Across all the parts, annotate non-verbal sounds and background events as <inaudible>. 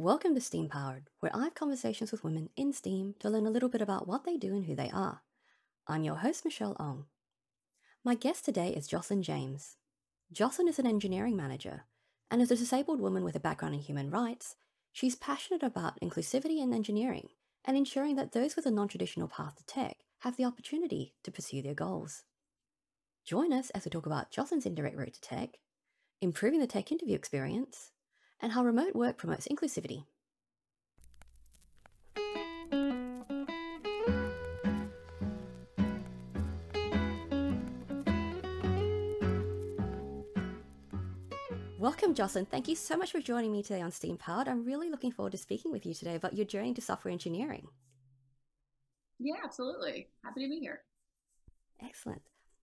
Welcome to STEAM Powered, where I have conversations with women in STEAM to learn a little bit about what they do and who they are. I'm your host, Michelle Ong. My guest today is Jocelyn James. Jocelyn is an engineering manager, and as a disabled woman with a background in human rights, she's passionate about inclusivity in engineering and ensuring that those with a non traditional path to tech have the opportunity to pursue their goals. Join us as we talk about Jocelyn's indirect route to tech, improving the tech interview experience, and how remote work promotes inclusivity. Welcome, Jocelyn. Thank you so much for joining me today on Steam Powered. I'm really looking forward to speaking with you today about your journey to software engineering. Yeah, absolutely. Happy to be here. Excellent.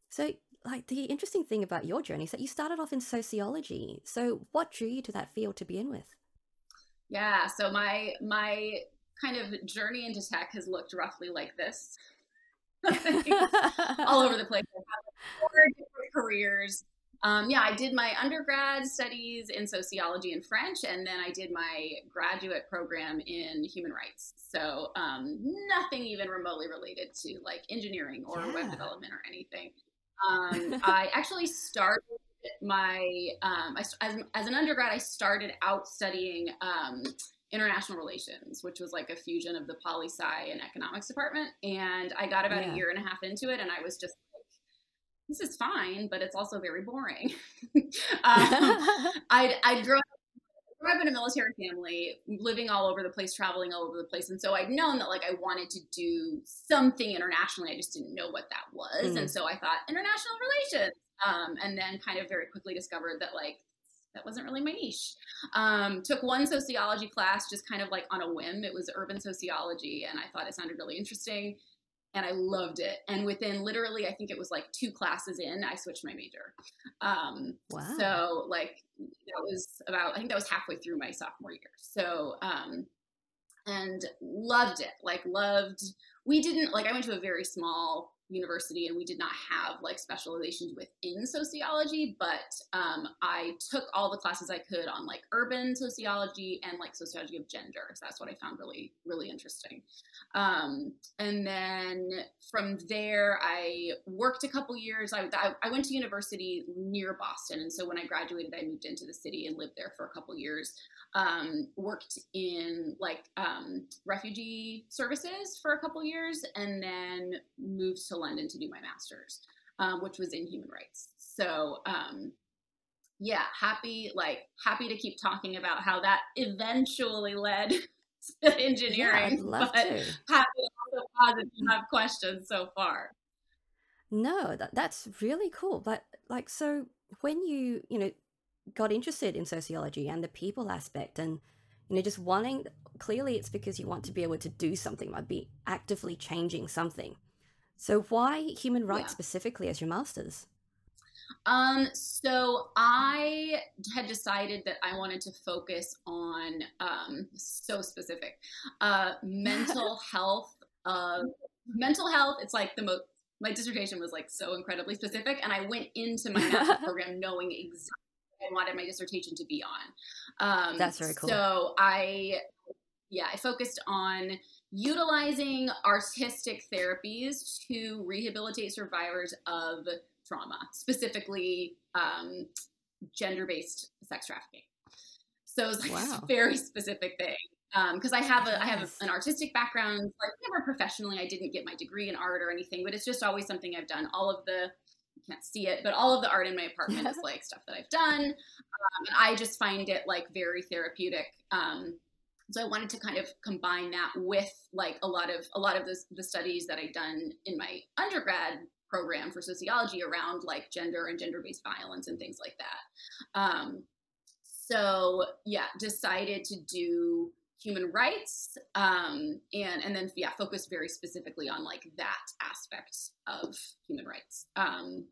So, like the interesting thing about your journey is that you started off in sociology. So, what drew you to that field to begin with? Yeah, so my my kind of journey into tech has looked roughly like this. <laughs> all over the place. I've four different careers. Um, yeah, I did my undergrad studies in sociology and French, and then I did my graduate program in human rights. So um, nothing even remotely related to like engineering or yeah. web development or anything. Um, I actually started my um, I, as, as an undergrad. I started out studying um, international relations, which was like a fusion of the poli sci and economics department. And I got about yeah. a year and a half into it, and I was just like, "This is fine, but it's also very boring." <laughs> um, <laughs> I'd I'd grown grew up in a military family, living all over the place, traveling all over the place. And so I'd known that like I wanted to do something internationally. I just didn't know what that was. Mm. And so I thought international relations. Um, and then kind of very quickly discovered that like that wasn't really my niche. Um, took one sociology class just kind of like on a whim. It was urban sociology, and I thought it sounded really interesting and I loved it. And within literally, I think it was like two classes in, I switched my major. Um, wow. So like that was about, I think that was halfway through my sophomore year. So, um, and loved it. Like loved. We didn't like. I went to a very small university and we did not have like specializations within sociology but um, i took all the classes i could on like urban sociology and like sociology of gender so that's what i found really really interesting. Um, and then from there i worked a couple years. I, I, I went to university near boston and so when i graduated i moved into the city and lived there for a couple years. Um, worked in like um, refugee services for a couple years and then moved to London to do my master's, um, which was in human rights. So, um, yeah, happy, like, happy to keep talking about how that eventually led <laughs> to engineering. Yeah, but to. happy to also pause if you have questions so far. No, that, that's really cool. But, like, so when you, you know, got interested in sociology and the people aspect and you know just wanting clearly it's because you want to be able to do something might be actively changing something so why human rights yeah. specifically as your masters um so i had decided that i wanted to focus on um so specific uh mental <laughs> health uh mental health it's like the most my dissertation was like so incredibly specific and i went into my master's <laughs> program knowing exactly what I wanted my dissertation to be on. Um, That's very cool. So I, yeah, I focused on utilizing artistic therapies to rehabilitate survivors of trauma, specifically um, gender-based sex trafficking. So it's like wow. a very specific thing because um, I have a I have an artistic background. Like never professionally, I didn't get my degree in art or anything, but it's just always something I've done. All of the you can't see it, but all of the art in my apartment is <laughs> like stuff that I've done. Um, and I just find it like very therapeutic. Um, so I wanted to kind of combine that with like a lot of a lot of the, the studies that I'd done in my undergrad program for sociology around like gender and gender based violence and things like that. Um, so yeah, decided to do human rights um, and and then yeah focus very specifically on like that aspect of human rights um,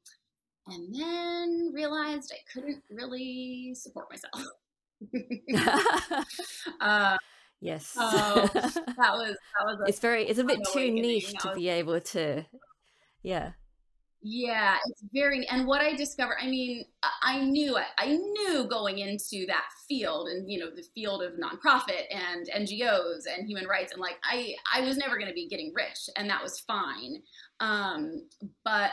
and then realized i couldn't really support myself <laughs> <laughs> uh, yes so <laughs> that was that was it's very it's a bit too niche to be able to yeah Yeah, it's very, and what I discovered, I mean, I knew it. I knew going into that field and, you know, the field of nonprofit and NGOs and human rights. And like, I, I was never going to be getting rich and that was fine. Um, but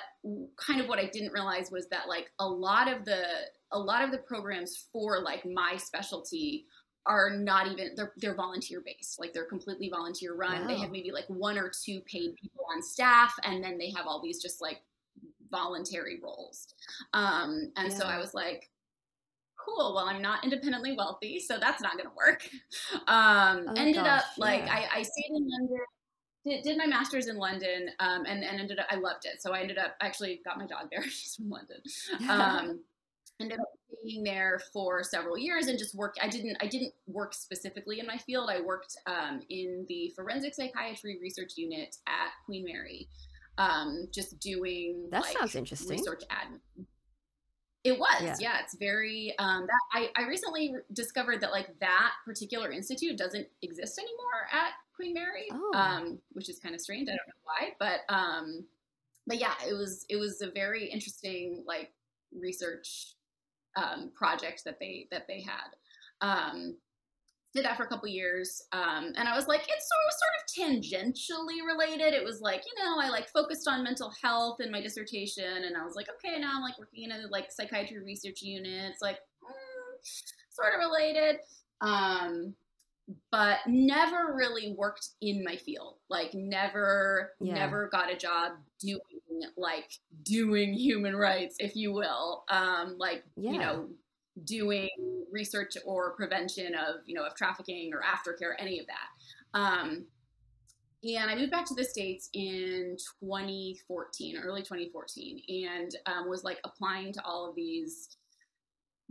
kind of what I didn't realize was that like a lot of the, a lot of the programs for like my specialty are not even they're they're volunteer based like they're completely volunteer run wow. they have maybe like one or two paid people on staff and then they have all these just like voluntary roles. Um, and yeah. so I was like, cool, well, I'm not independently wealthy, so that's not to work. Um, oh, ended gosh, up like, yeah. I, I stayed in London. Did, did my master's in London um, and, and ended up, I loved it. So I ended up, actually got my dog there. <laughs> She's from London. <laughs> Um, ended up being there for several years and just worked i didn't i didn't work specifically in my field i worked um, in the forensic psychiatry research unit at queen mary um, just doing that like, sounds interesting research admin. It was, yeah. yeah it's very. Um, that I, I recently discovered that like that particular institute doesn't exist anymore at Queen Mary, oh. um, which is kind of strange. I don't know why, but um, but yeah, it was it was a very interesting like research um, project that they that they had. Um, did that for a couple years um, and i was like it's sort of, sort of tangentially related it was like you know i like focused on mental health in my dissertation and i was like okay now i'm like working in a like psychiatry research unit it's like mm, sort of related um, but never really worked in my field like never yeah. never got a job doing like doing human rights if you will um, like yeah. you know doing research or prevention of you know of trafficking or aftercare any of that um, and i moved back to the states in 2014 early 2014 and um, was like applying to all of these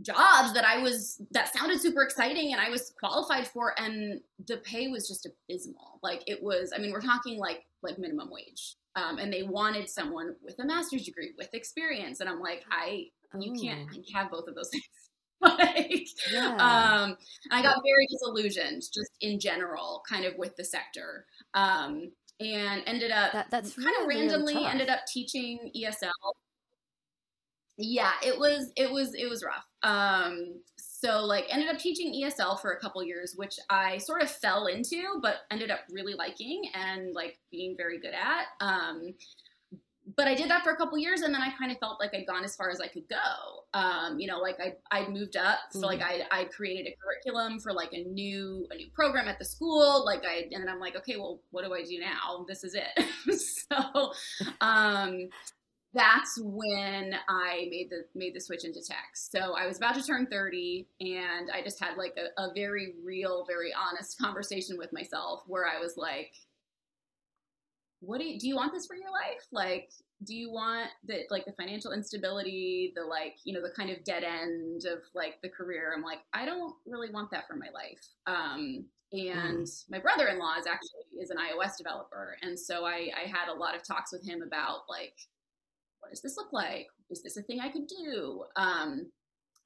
jobs that i was that sounded super exciting and i was qualified for and the pay was just abysmal like it was i mean we're talking like like minimum wage. Um, and they wanted someone with a master's degree with experience. And i'm like i you can't oh. have both of those <laughs> things. Like yeah. um i got very disillusioned just in general kind of with the sector. Um and ended up that, that's kind really, of randomly really ended up teaching esl yeah it was it was it was rough. Um so like ended up teaching esl for a couple years which i sort of fell into but ended up really liking and like being very good at um but I did that for a couple years and then I kind of felt like I'd gone as far as I could go. Um, you know, like I I'd moved up. So like mm-hmm. I I created a curriculum for like a new a new program at the school. Like I and then I'm like, okay, well, what do I do now? This is it. <laughs> so um that's when I made the made the switch into tech. So I was about to turn 30 and I just had like a, a very real, very honest <laughs> conversation with myself where I was like, what do you do you want this for your life like do you want the like the financial instability the like you know the kind of dead end of like the career i'm like i don't really want that for my life um and mm. my brother-in-law is actually is an ios developer and so i i had a lot of talks with him about like what does this look like is this a thing i could do um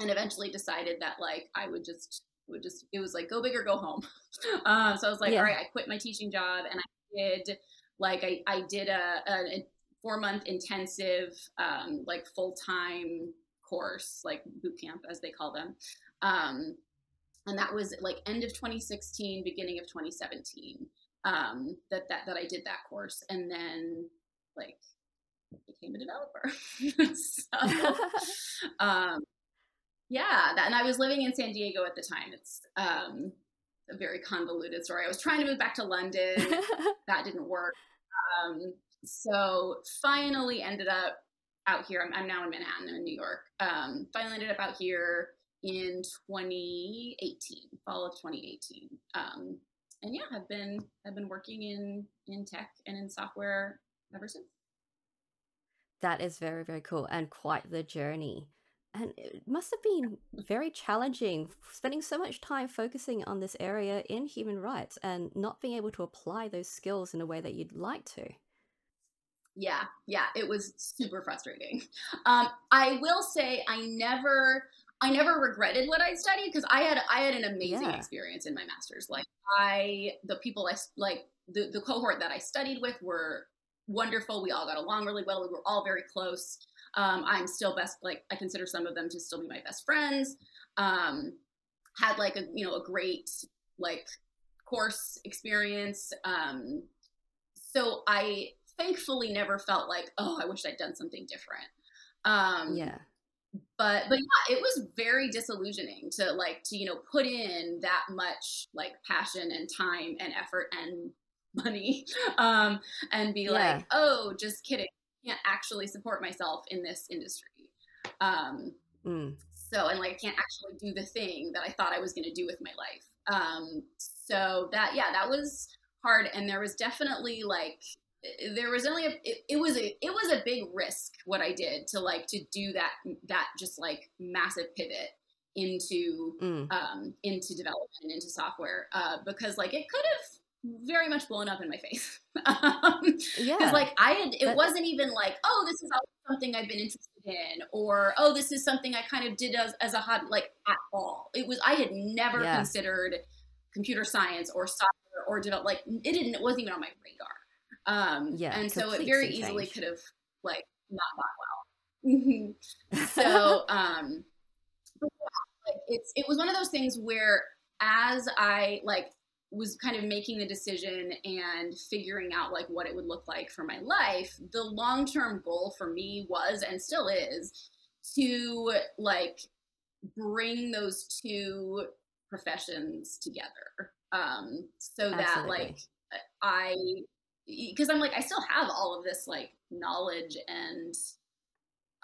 and eventually decided that like i would just would just it was like go big or go home uh, <laughs> so i was like yeah. all right i quit my teaching job and i did like I, I did a, a four month intensive, um, like full time course, like boot camp as they call them. Um, and that was like end of 2016, beginning of 2017. Um, that that that I did that course, and then like became a developer. <laughs> so, <laughs> um, yeah, that, and I was living in San Diego at the time. It's um, a very convoluted story. I was trying to move back to London. <laughs> that didn't work. Um, so finally ended up out here. I'm, I'm, now in Manhattan, in New York. Um, finally ended up out here in 2018, fall of 2018. Um, and yeah, have been have been working in in tech and in software ever since. That is very very cool and quite the journey. And it must have been very challenging spending so much time focusing on this area in human rights and not being able to apply those skills in a way that you'd like to. Yeah, yeah, it was super frustrating. Um, I will say I never I never regretted what I studied because I had I had an amazing yeah. experience in my masters. Like I the people I like the, the cohort that I studied with were wonderful. We all got along really well. We were all very close. Um, I'm still best, like, I consider some of them to still be my best friends. Um, had like a, you know, a great, like, course experience. Um, so I thankfully never felt like, oh, I wish I'd done something different. Um, yeah. But but yeah, it was very disillusioning to like to you know put in that much like passion and time and effort and money um, and be yeah. like, oh, just kidding, I can't actually support myself in this industry. Um, mm. So and like I can't actually do the thing that I thought I was going to do with my life. Um, so that yeah, that was hard, and there was definitely like there was only a it, it, was a it was a big risk what I did to like to do that that just like massive pivot into mm. um into development and into software uh because like it could have very much blown up in my face. <laughs> Um, yeah. because like I had it wasn't even like oh this is something I've been interested in or oh this is something I kind of did as, as a hobby like at all. It was I had never yeah. considered computer science or software or develop like it didn't it wasn't even on my radar. Um, yeah, and so it very easily could have like not gone well. so <laughs> um, it's it was one of those things where as I like was kind of making the decision and figuring out like what it would look like for my life, the long term goal for me was and still is to like bring those two professions together um, so Absolutely. that like I because I'm like I still have all of this like knowledge and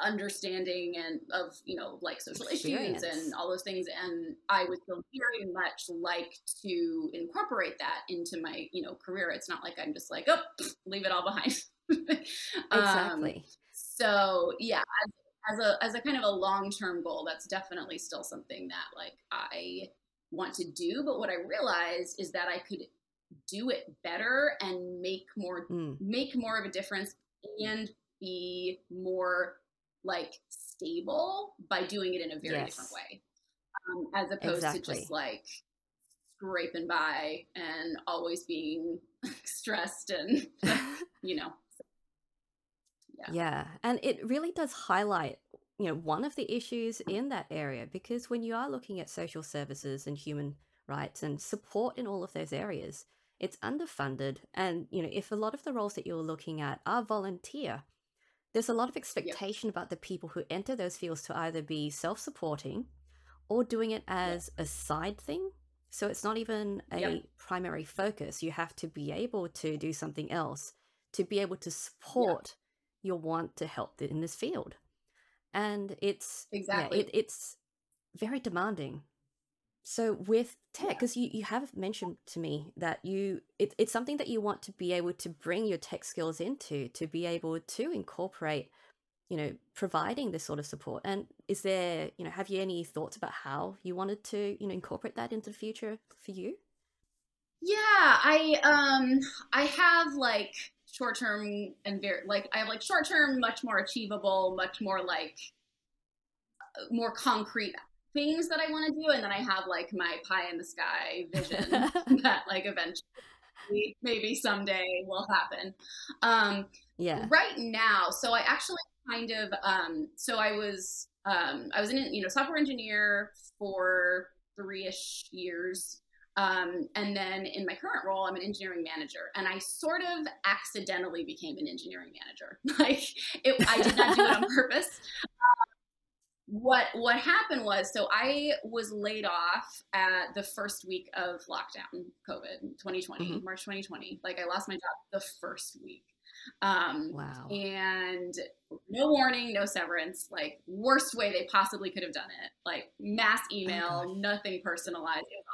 understanding and of you know like social Experience. issues and all those things and I would still very much like to incorporate that into my you know career it's not like I'm just like oh leave it all behind <laughs> um, exactly um, so yeah as, as a as a kind of a long-term goal that's definitely still something that like I want to do but what I realized is that I could do it better and make more mm. make more of a difference and be more like stable by doing it in a very yes. different way um, as opposed exactly. to just like scraping by and always being <laughs> stressed and <laughs> you know yeah. yeah and it really does highlight you know one of the issues in that area because when you are looking at social services and human rights and support in all of those areas it's underfunded and you know if a lot of the roles that you're looking at are volunteer there's a lot of expectation yep. about the people who enter those fields to either be self-supporting or doing it as yep. a side thing so it's not even a yep. primary focus you have to be able to do something else to be able to support your want to help in this field and it's exactly yeah, it, it's very demanding so with tech, because you, you have mentioned to me that you it, it's something that you want to be able to bring your tech skills into to be able to incorporate, you know, providing this sort of support. And is there, you know, have you any thoughts about how you wanted to, you know, incorporate that into the future for you? Yeah, I um I have like short term and very like I have like short term, much more achievable, much more like uh, more concrete things that I want to do, and then I have like my pie in the sky vision <laughs> <laughs> that like eventually, maybe someday will happen. Um, yeah. Right now, so I actually kind of um, so I was um, I was in you know software engineer for three ish years. Um, and then in my current role, I'm an engineering manager, and I sort of accidentally became an engineering manager. <laughs> Like, it, I did not do it on purpose what what happened was so i was laid off at the first week of lockdown covid 2020 mm-hmm. march 2020 like i lost my job the first week. Um wow. and no warning no severance like worst way they possibly could have done it. Like mass oh, email oh nothing personalized. It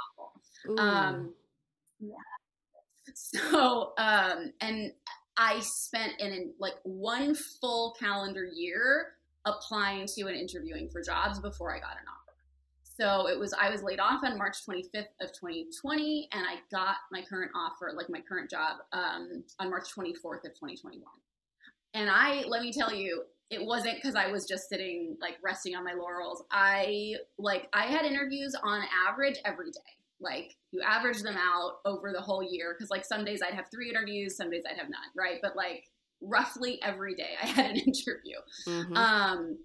was awful. Um yeah. <laughs> So um and i spent in like one full calendar year applying to and interviewing for jobs before I got an offer. So it was I was laid off on March 25th of 2020, and I got my current offer, like my current job, um, on March 24th of 2021. And I let me tell you, it wasn't because I was just sitting like resting on my laurels. I like I had interviews on average every day. Like you average them out over the whole year because like some days I'd have three interviews, some days I'd have none, right? But like roughly every day I had an <laughs> interview. Mm-hmm. Um,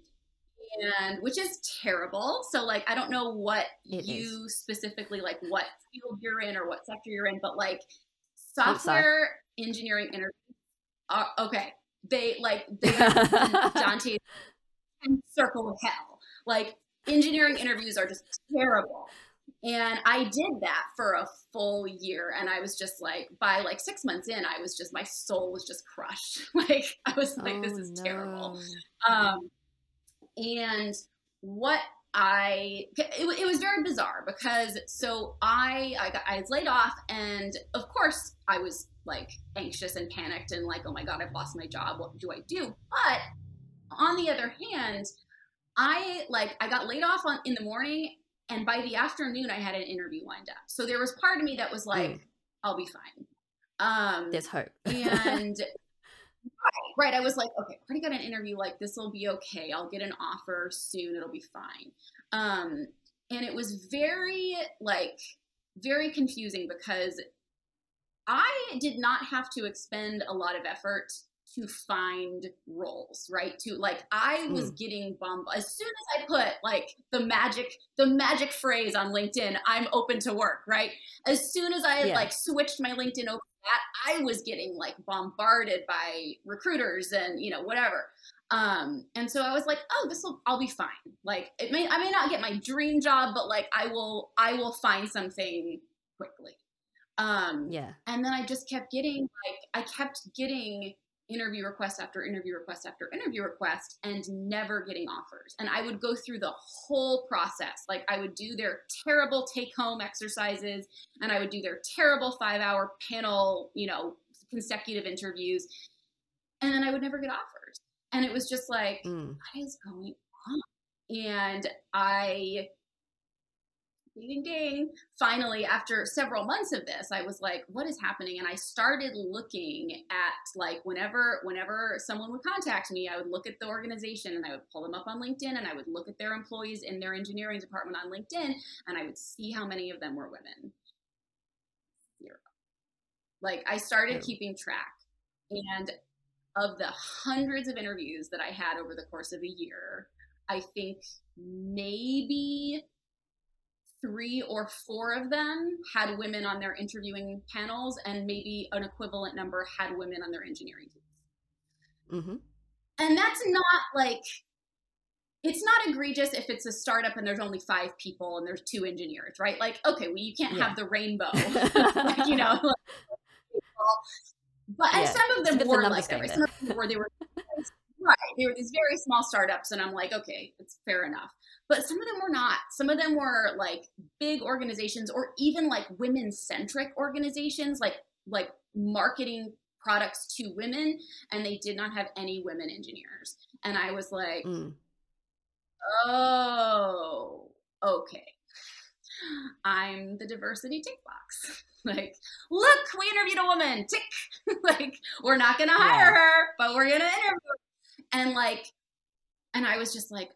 and which is terrible. So like I don't know what it you is. specifically like what field you're in or what sector you're in, but like software engineering interviews are okay. They like <laughs> they Dante circle of hell. Like engineering interviews are just terrible. And I did that for a full year. And I was just like, by like six months in, I was just, my soul was just crushed. <laughs> like, I was like, oh, this is no. terrible. Um, and what I, it, it, was very bizarre because so I, I, got, I was laid off. And of course, I was like anxious and panicked and like, oh my God, I've lost my job. What do I do? But on the other hand, I like I got laid off on in the morning and by the afternoon I had an interview lined up. So there was part of me that was like, mm. I'll be fine. Um There's hope. <laughs> and right. I was like, okay, I already got an interview, like this will be okay. I'll get an offer soon, it'll be fine. Um and it was very like very confusing because I did not have to expend a lot of effort to find roles, right? To like I was mm. getting bummed as soon as I put like the magic the magic phrase on LinkedIn, I'm open to work, right? As soon as I had yeah. like switched my LinkedIn over that, I was getting like bombarded by recruiters and you know whatever. Um, and so I was like, oh, this will I'll be fine. Like it may I may not get my dream job, but like I will I will find something quickly. Um, yeah. And then I just kept getting like I kept getting interview request after interview request after interview request and never getting offers. And I would go through the whole process. Like I would do their terrible take home exercises and I would do their terrible five hour panel, you know, consecutive interviews. And then I would never get offers. And it was just like, mm. what is going on? And I ding ding. Finally after several months of this i was like what is happening? And i started looking at like whenever whenever someone would contact me i would look at the organization and i would pull them up on linkedin and i would look at their employees in their engineering department on linkedin and i would see how many of them were women. Zero. Like i started keeping track. And of the hundreds of interviews that i had over the course of a year i think maybe three or four of them had women on their interviewing panels, and maybe an equivalent number had women on their engineering teams. Mm-hmm. And that's not like, it's not egregious if it's a startup and there's only five people and there's two engineers, right? Like, okay, well, you can't yeah. have the rainbow, <laughs> like, you know. but and some of them were like that, right? Some of them were they were <laughs> right. They were these very small startups, and I'm like, okay, it's fair enough but some of them were not. Some of them were like big organizations or even like women centric organizations, like like marketing products to women, and they did not have any women engineers. And I was like, mm. oh, okay. I'm the diversity tick box. <laughs> like, look, we interviewed a woman. Tick. <laughs> like, we're not gonna hire yeah. her, but we're gonna interview. Her. And like, and I was just like,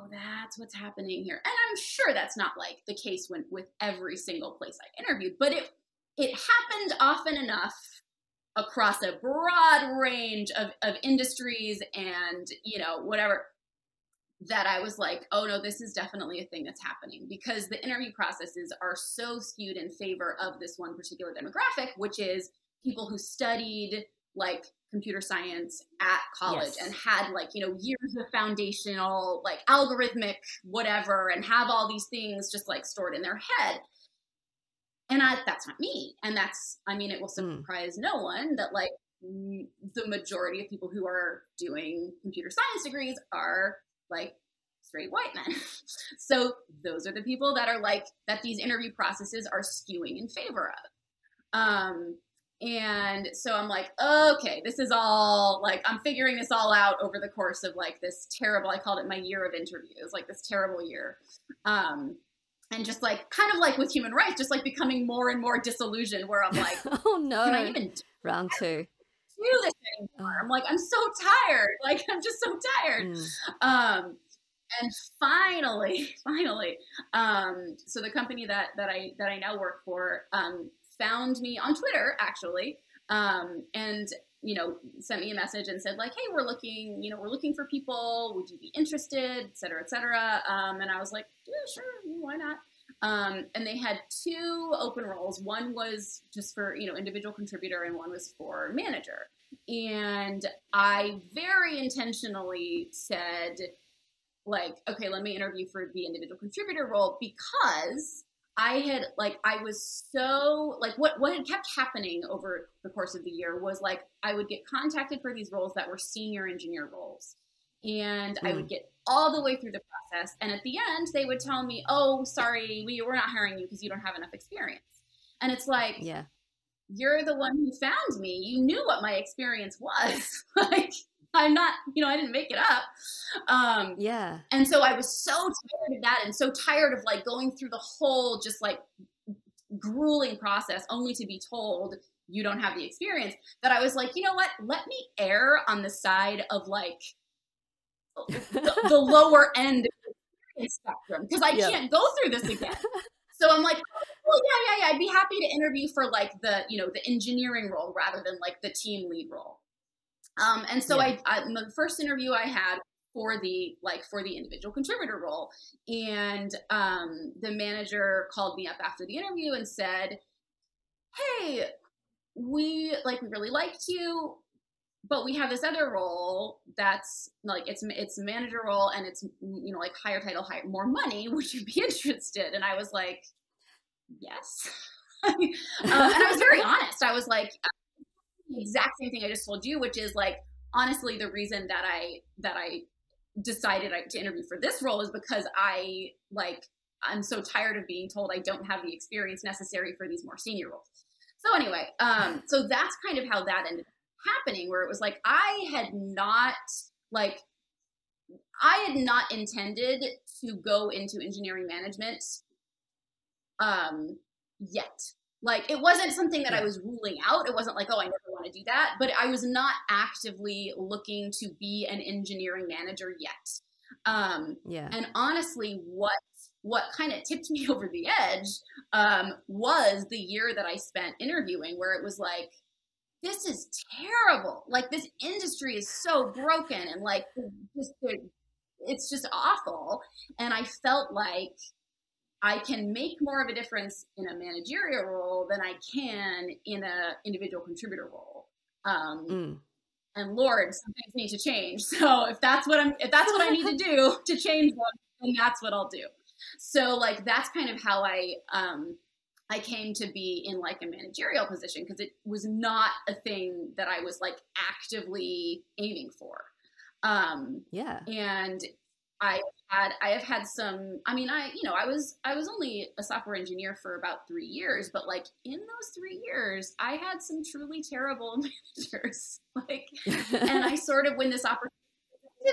oh, that's what's happening here. And I'm sure that's not like the case when, with every single place I interviewed, but it it happened often enough across a broad range of, of industries and you know whatever that I was like, oh no, this is definitely a thing that's happening because the interview processes are so skewed in favor of this one particular demographic, which is people who studied like computer science at college yes. and had like you know years of foundational like algorithmic whatever and have all these things just like stored in their head and I, that's not me and that's i mean it will hmm. surprise mm. no one that like the majority of people who are doing computer science degrees are like straight white men <laughs> so those are the people that are like that these interview processes are skewing in favor of um and so I'm like, okay, this is all like I'm figuring this all out over the course of like this terrible. I called it my year of interviews, like this terrible year. Um, and just like kind of like with human rights, just like becoming more and more disillusioned. Where I'm like, <laughs> oh no, can I even round two do this anymore? I'm like, I'm so tired. <laughs> Like I'm just so tired. Mm. Um, and finally, <laughs> finally, um, so the company that that I that I now work for um, found me on Twitter actually, um, and you know, sent me a message and said like, "Hey, we're looking, you know, we're looking for people. Would you be interested, et cetera, et cetera?" Um, and I was like, "Yeah, sure, why not?" Um, and they had two open roles. One was just for you know individual contributor, and one was for manager. And I very intentionally said, like, okay, let me interview for the individual contributor role because I had like I was so like what what had kept happening over the course of the year was like I would get contacted for these roles that were senior engineer roles. And mm. I would mm. get all the way through the process and at the end they would tell me, "Oh, sorry, we we're not hiring you because you don't have enough experience." And it's like, yeah. You're the one who found me. You knew what my experience was. <laughs> like I'm not, you know, I didn't make it up. Um, yeah. And so I was so tired of that and so tired of like going through the whole just like grueling process only to be told you don't have the experience that I was like, you know what? Let me err on the side of like the, the <laughs> lower end spectrum because I yep. can't go through this again. so I'm like, well, yeah, yeah, yeah. I'd be happy to interview for like the, you know, the engineering role rather than like the team lead role. Um, and so yeah. I, I, the first interview I had for the like for the individual contributor role, and um, the manager called me up after the interview and said, "Hey, we like we really liked you." But we have this other role that's like it's it's manager role and it's you know like higher title, higher more money. <laughs> Would you be interested? And I was like, yes. <laughs> um, and I was very honest. I was like, the exact same thing I just told you, which is like honestly the reason that I that I decided to interview for this role is because I like I'm so tired of being told I don't have the experience necessary for these more senior roles. So anyway, um, so that's kind of how that ended happening, where it was like I had not like I had not intended to go into engineering management um, yet. Like it wasn't something that I was ruling out. It wasn't like, oh, I never want to do that. But I was not actively looking to be an engineering manager yet. Um, yeah. And honestly, what what kind of tipped me <laughs> over the edge um, was the year that I spent interviewing, where it was like, this is terrible. Like this industry is so broken, and like just it's just awful. And I felt like I can make more of a difference in a managerial role than I can in a individual contributor role. Um, mm. And Lord, some things need to change. <laughs> So if that's what I'm, if that's what I need to do <laughs> to change them, then that's what I'll do. So like that's kind of how I um, I came to be in like a managerial position because it was not a thing that I was like actively aiming for. Um, yeah. And I had I have had some I mean I you know I was I was only a software engineer for about 3 years but like in those 3 years I had some truly terrible <laughs> managers like and I sort of when this opportunity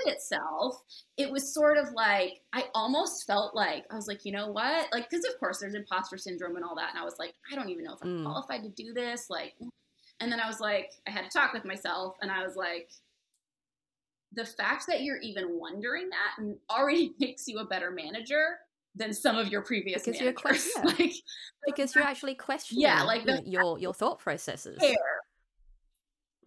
itself it was sort of like I almost felt like I was like you know what like cuz of course there's imposter syndrome and all that and I was like I don't even know if I'm mm. qualified to do this like and then I was like I had to talk with myself and I was like the fact that you're even wondering that already <laughs> makes you a better manager than some of your previous because managers. <laughs> You're, like because you're <laughs> actually questioning yeah, like the, your your thought processes.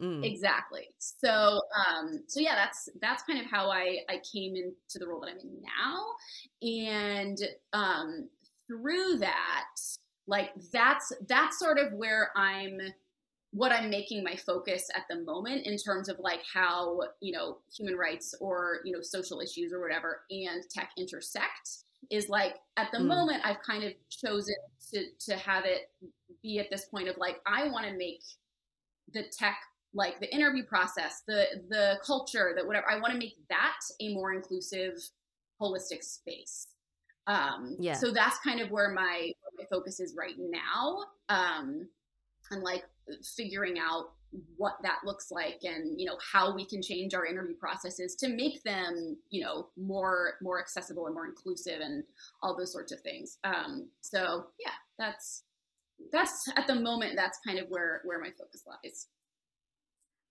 Mm. Exactly. So um so yeah, that's that's kind of how I I came into the role that I'm in now. And um through that, like that's that's sort of where I'm what I'm making my focus at the moment in terms of like how, you know, human rights or, you know, social issues or whatever and tech intersect is like at the mm. moment I've kind of chosen to to have it be at this point of like I want to make the tech like the interview process, the the culture, that whatever I want to make that a more inclusive holistic space. Um yeah. so that's kind of where my where my focus is right now. Um and like figuring out what that looks like and you know how we can change our interview processes to make them you know more more accessible and more inclusive and all those sorts of things. Um, so yeah that's that's at the moment that's kind of where where my focus lies.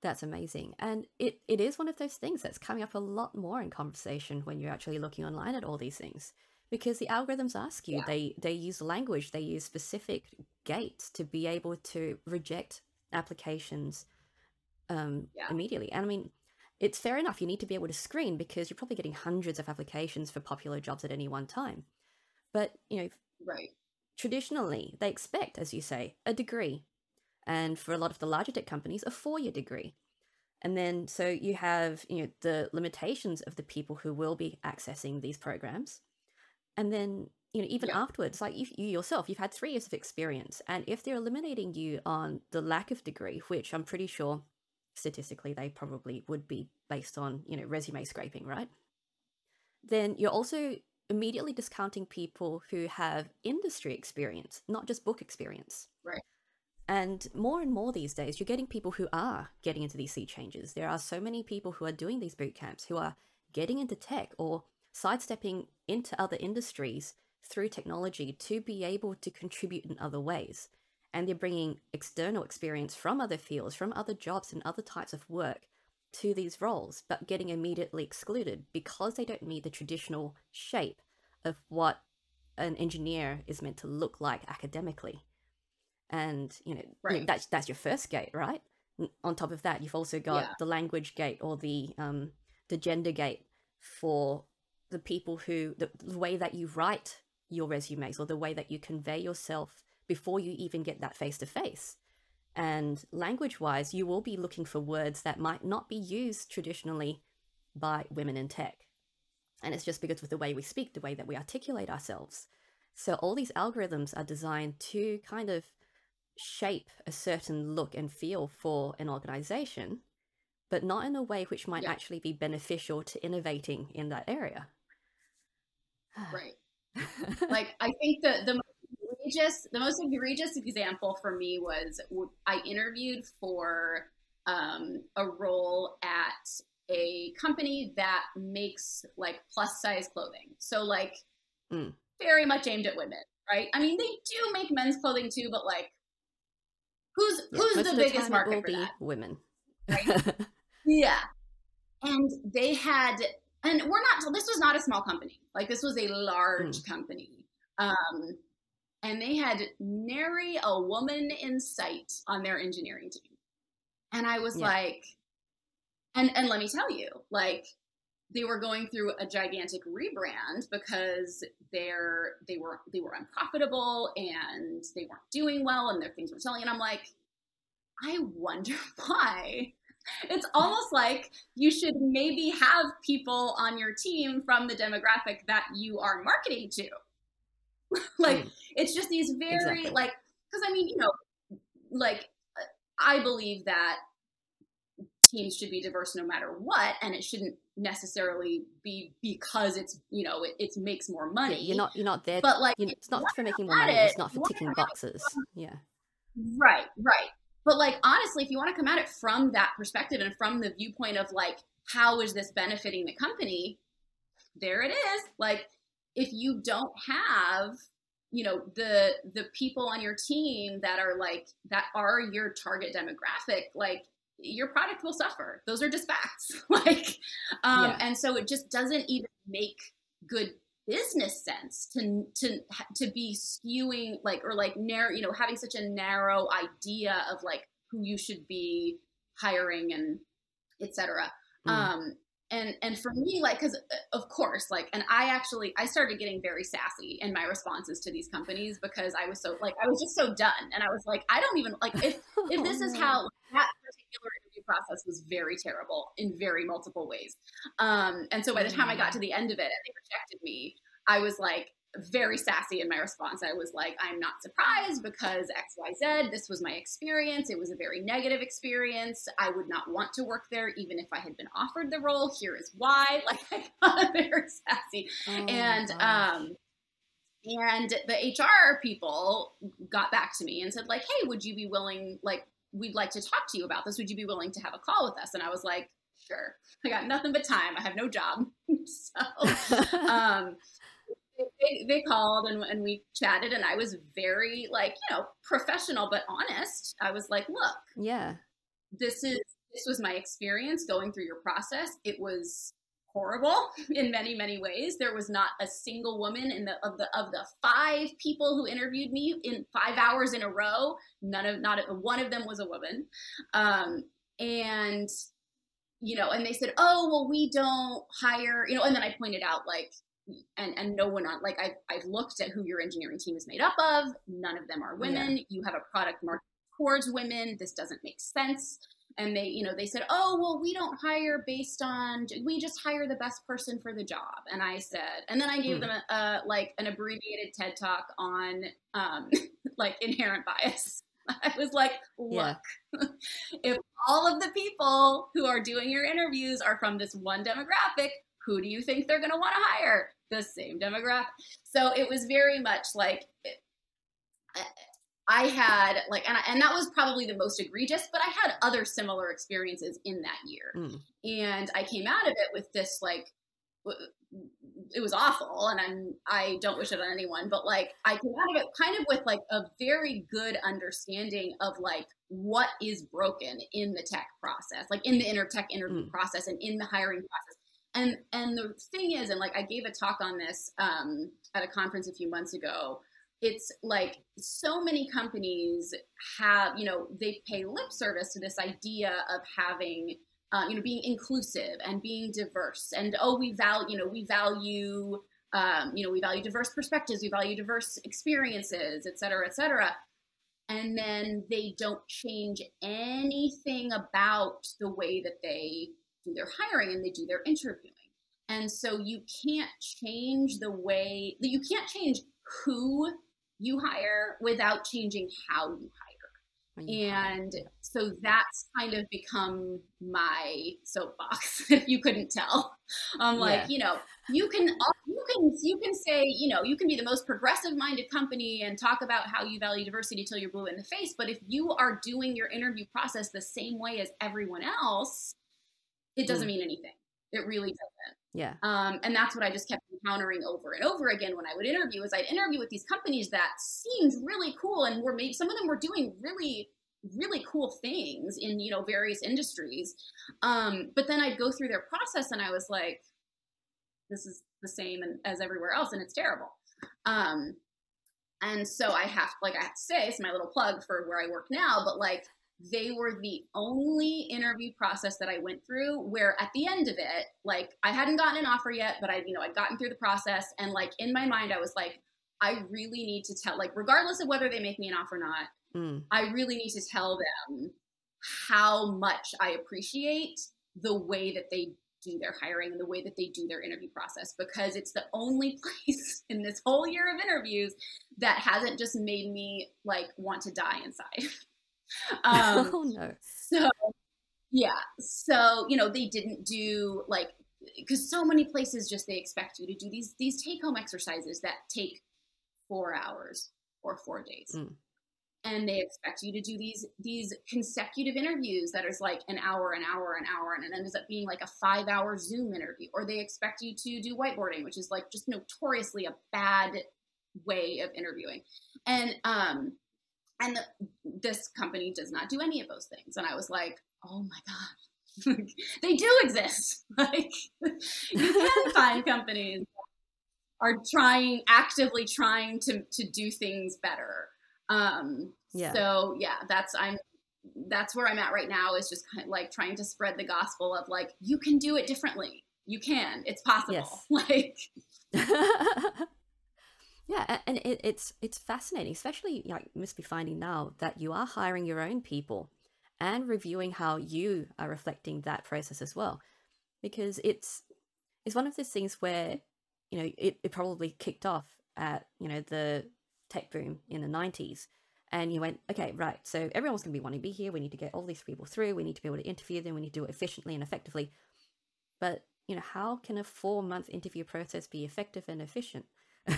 That's amazing. And it it is one of those things that's coming up a lot more in conversation when you're actually looking online at all these things because the algorithms ask you yeah. they they use language they use specific gates to be able to reject applications um, yeah. immediately. And I mean, it's fair enough. You need to be able to screen because you're probably getting hundreds of applications for popular jobs at any one time. But, you know, right. traditionally, they expect, as you say, a degree. And for a lot of the larger tech companies, a four year degree. And then, so you have, you know, the limitations of the people who will be accessing these programs. And then, you know, even yeah. afterwards, like you, you yourself, you've had three years of experience. And if they're eliminating you on the lack of degree, which I'm pretty sure statistically they probably would be based on, you know, resume scraping, right? Then you're also immediately discounting people who have industry experience, not just book experience. Right. And more and more these days, you're getting people who are getting into these sea changes. There are so many people who are doing these boot camps who are getting into tech or sidestepping into other industries through technology to be able to contribute in other ways. And they're bringing external experience from other fields, from other jobs and other types of work to these roles, but getting immediately excluded because they don't meet the traditional shape of what an engineer is meant to look like academically and you know, right. that's that's your first gate, right? On top of that, you've also got yeah. the language gate or the um, the gender gate for the people who the, the way that you write your resumes or the way that you convey yourself before you even get that face to face. And language wise, you will be looking for words that might not be used traditionally by women in tech. And it's just because of the way we speak, the way that we articulate ourselves. So all these algorithms are designed to kind of shape a certain look and feel for an organization, but not in a way which might yeah. actually be beneficial to innovating in that area. Right. <sighs> like I think the the most egregious the most egregious example for me was I interviewed for um, a role at a company that makes like plus size clothing. So like mm. very much aimed at women, right? I mean, they do make men's clothing too, but like Who's yeah, who's the, the biggest market for that? Women. Right? <laughs> yeah. And they had and we're not this was not a small company. Like this was a large mm. company. Um and they had nary a woman in sight on their engineering team. And I was yeah. like and and let me tell you, like they were going through a gigantic rebrand because they're they were they were unprofitable and they weren't doing well and their things were selling and i'm like i wonder <laughs> why it's almost like you should maybe have people on your team from the demographic that you are marketing to. <laughs> Like mm. it's just these very exactly. like because i mean you know like i believe that teams should be diverse no matter what and it shouldn't necessarily be because it's you know it, it makes more money. yeah, you're not you're not there but like it's not for making more money it, it's not for ticking boxes. yeah. Right right but like honestly if you want to come at it from that perspective and from the viewpoint of like how is this benefiting the company there it is like if you don't have you know the the people on your team that are like that are your target demographic like your product will suffer. Those are just facts. <laughs> like, um, yeah. and so it just doesn't even make good business sense to to to be skewing like or like narrow, you know, having such a narrow idea of like who you should be hiring and etc. Mm. Um, and and for me like because uh, of course like and i actually i started getting very sassy in my responses to these companies because i was so like i was just so done and i was like i don't even like if <laughs> if this is how that particular process was very terrible in very multiple ways um and so by the time i got to the end of it and they rejected me i was like very sassy in my response. I was like, I'm not surprised because XYZ, this was my experience. It was a very negative experience. I would not want to work there even if I had been offered the role. Here is why. <laughs> Like I got very sassy. Oh and um and the HR people got back to me and said, like, hey, would you be willing, like, we'd like to talk to you about this. Would you be willing to have a call with us? And I was like, sure. I got nothing but time. I have no job. <laughs> so <laughs> um they, they called and, and we chatted and i was very like you know professional but honest i was like look yeah this is this was my experience going through your process it was horrible <laughs> in many many ways there was not a single woman in the of the of the five people who interviewed me in five hours in a row none of not one of them was a woman um and you know, and they said, "Oh, well, we don't hire," you know, and then I pointed out like, and and no one on like I've I've looked at who your engineering team is made up of. None of them are women. Yeah. You have a product market towards women. This doesn't make sense. And they, you know, they said, "Oh, well, we don't hire based on. We just hire the best person for the job." And I said, and then I gave hmm. them a, a, like an abbreviated TED talk on um, <laughs> like inherent bias. <laughs> I was like, look, yeah. <laughs> if all of the people who are doing your interviews are from this one demographic, who do you think they're going to want to hire? The same demographic. So it was very much like I had like, and, I, and that was probably the most egregious, but I had other similar experiences in that year. Mm. And I came out of it with this like it was awful and I'm I don't wish it on anyone, but like I came out of it kind of with like a very good understanding of like what is broken in the tech process, like in the inter tech interview mm. process and in the hiring process. And and the thing is, and like I gave a talk on this um, at a conference a few months ago. It's like so many companies have, you know, they pay lip service to this idea of having uh, you know, being inclusive and being diverse. And oh, we value, you know, we value, um, you know, we value diverse perspectives, we value diverse experiences, et cetera, et cetera. And then they don't change anything about the way that they do their hiring and they do their interviewing. And so you can't change the way, you can't change who you hire without changing how you hire. And so that's kind of become my soapbox <laughs> if you couldn't tell. I'm like yeah. you know you can you can you can say you know you can be the most progressive minded company and talk about how you value diversity till you're blue in the face but if you are doing your interview process the same way as everyone else it doesn't mm. mean anything. It really doesn't yeah. Um, and that's what i just kept encountering over and over again when i would interview is i'd interview with these companies that seemed really cool and were maybe some of them were doing really really cool things in you know various industries. Um, but then i'd go through their process and i was like this is the same as everywhere else and it's terrible. Um, and so i have like i have to say it's my little plug for where i work now but like they were the only interview process that I went through where at the end of it, like I hadn't gotten an offer yet, but I, you know, I'd gotten through the process and like in my mind, I was like, I really need to tell, like, regardless of whether they make me an offer or not, mm. I really need to tell them how much I appreciate the way that they do their hiring and the way that they do their interview process because it's the only <laughs> place in this whole year of interviews that hasn't just made me like want to die inside. <laughs> <laughs> um, oh no. So yeah, so you know they didn't do like because so many places just they expect you to do these these take home exercises that take four hours or four days. Mm and they expect you to do these these consecutive interviews that is like an hour an hour an hour and it ends up being like a five hour zoom interview or they expect you to do whiteboarding which is like just notoriously a bad way of interviewing and um and the, this company does not do any of those things and i was like oh my god <laughs> they do exist <laughs> like you can <laughs> find companies are trying actively trying to to do things better um, yeah. So yeah, that's I'm that's where I'm at right now is just kind of like trying to spread the gospel of like you can do it differently. You can. It's possible. Yes. Like. Yeah, and it, it's it's fascinating, especially like you must be finding now that you are hiring your own people and reviewing how you are reflecting that process as well, because it's it's one of those things where you know it, it probably kicked off at you know the tech boom in the 90s. And you went, okay, right, so everyone's going to be wanting to be here. We need to get all these people through. We need to be able to interview them. We need to do it efficiently and effectively. But, you know, how can a four month interview process be effective and efficient? <laughs>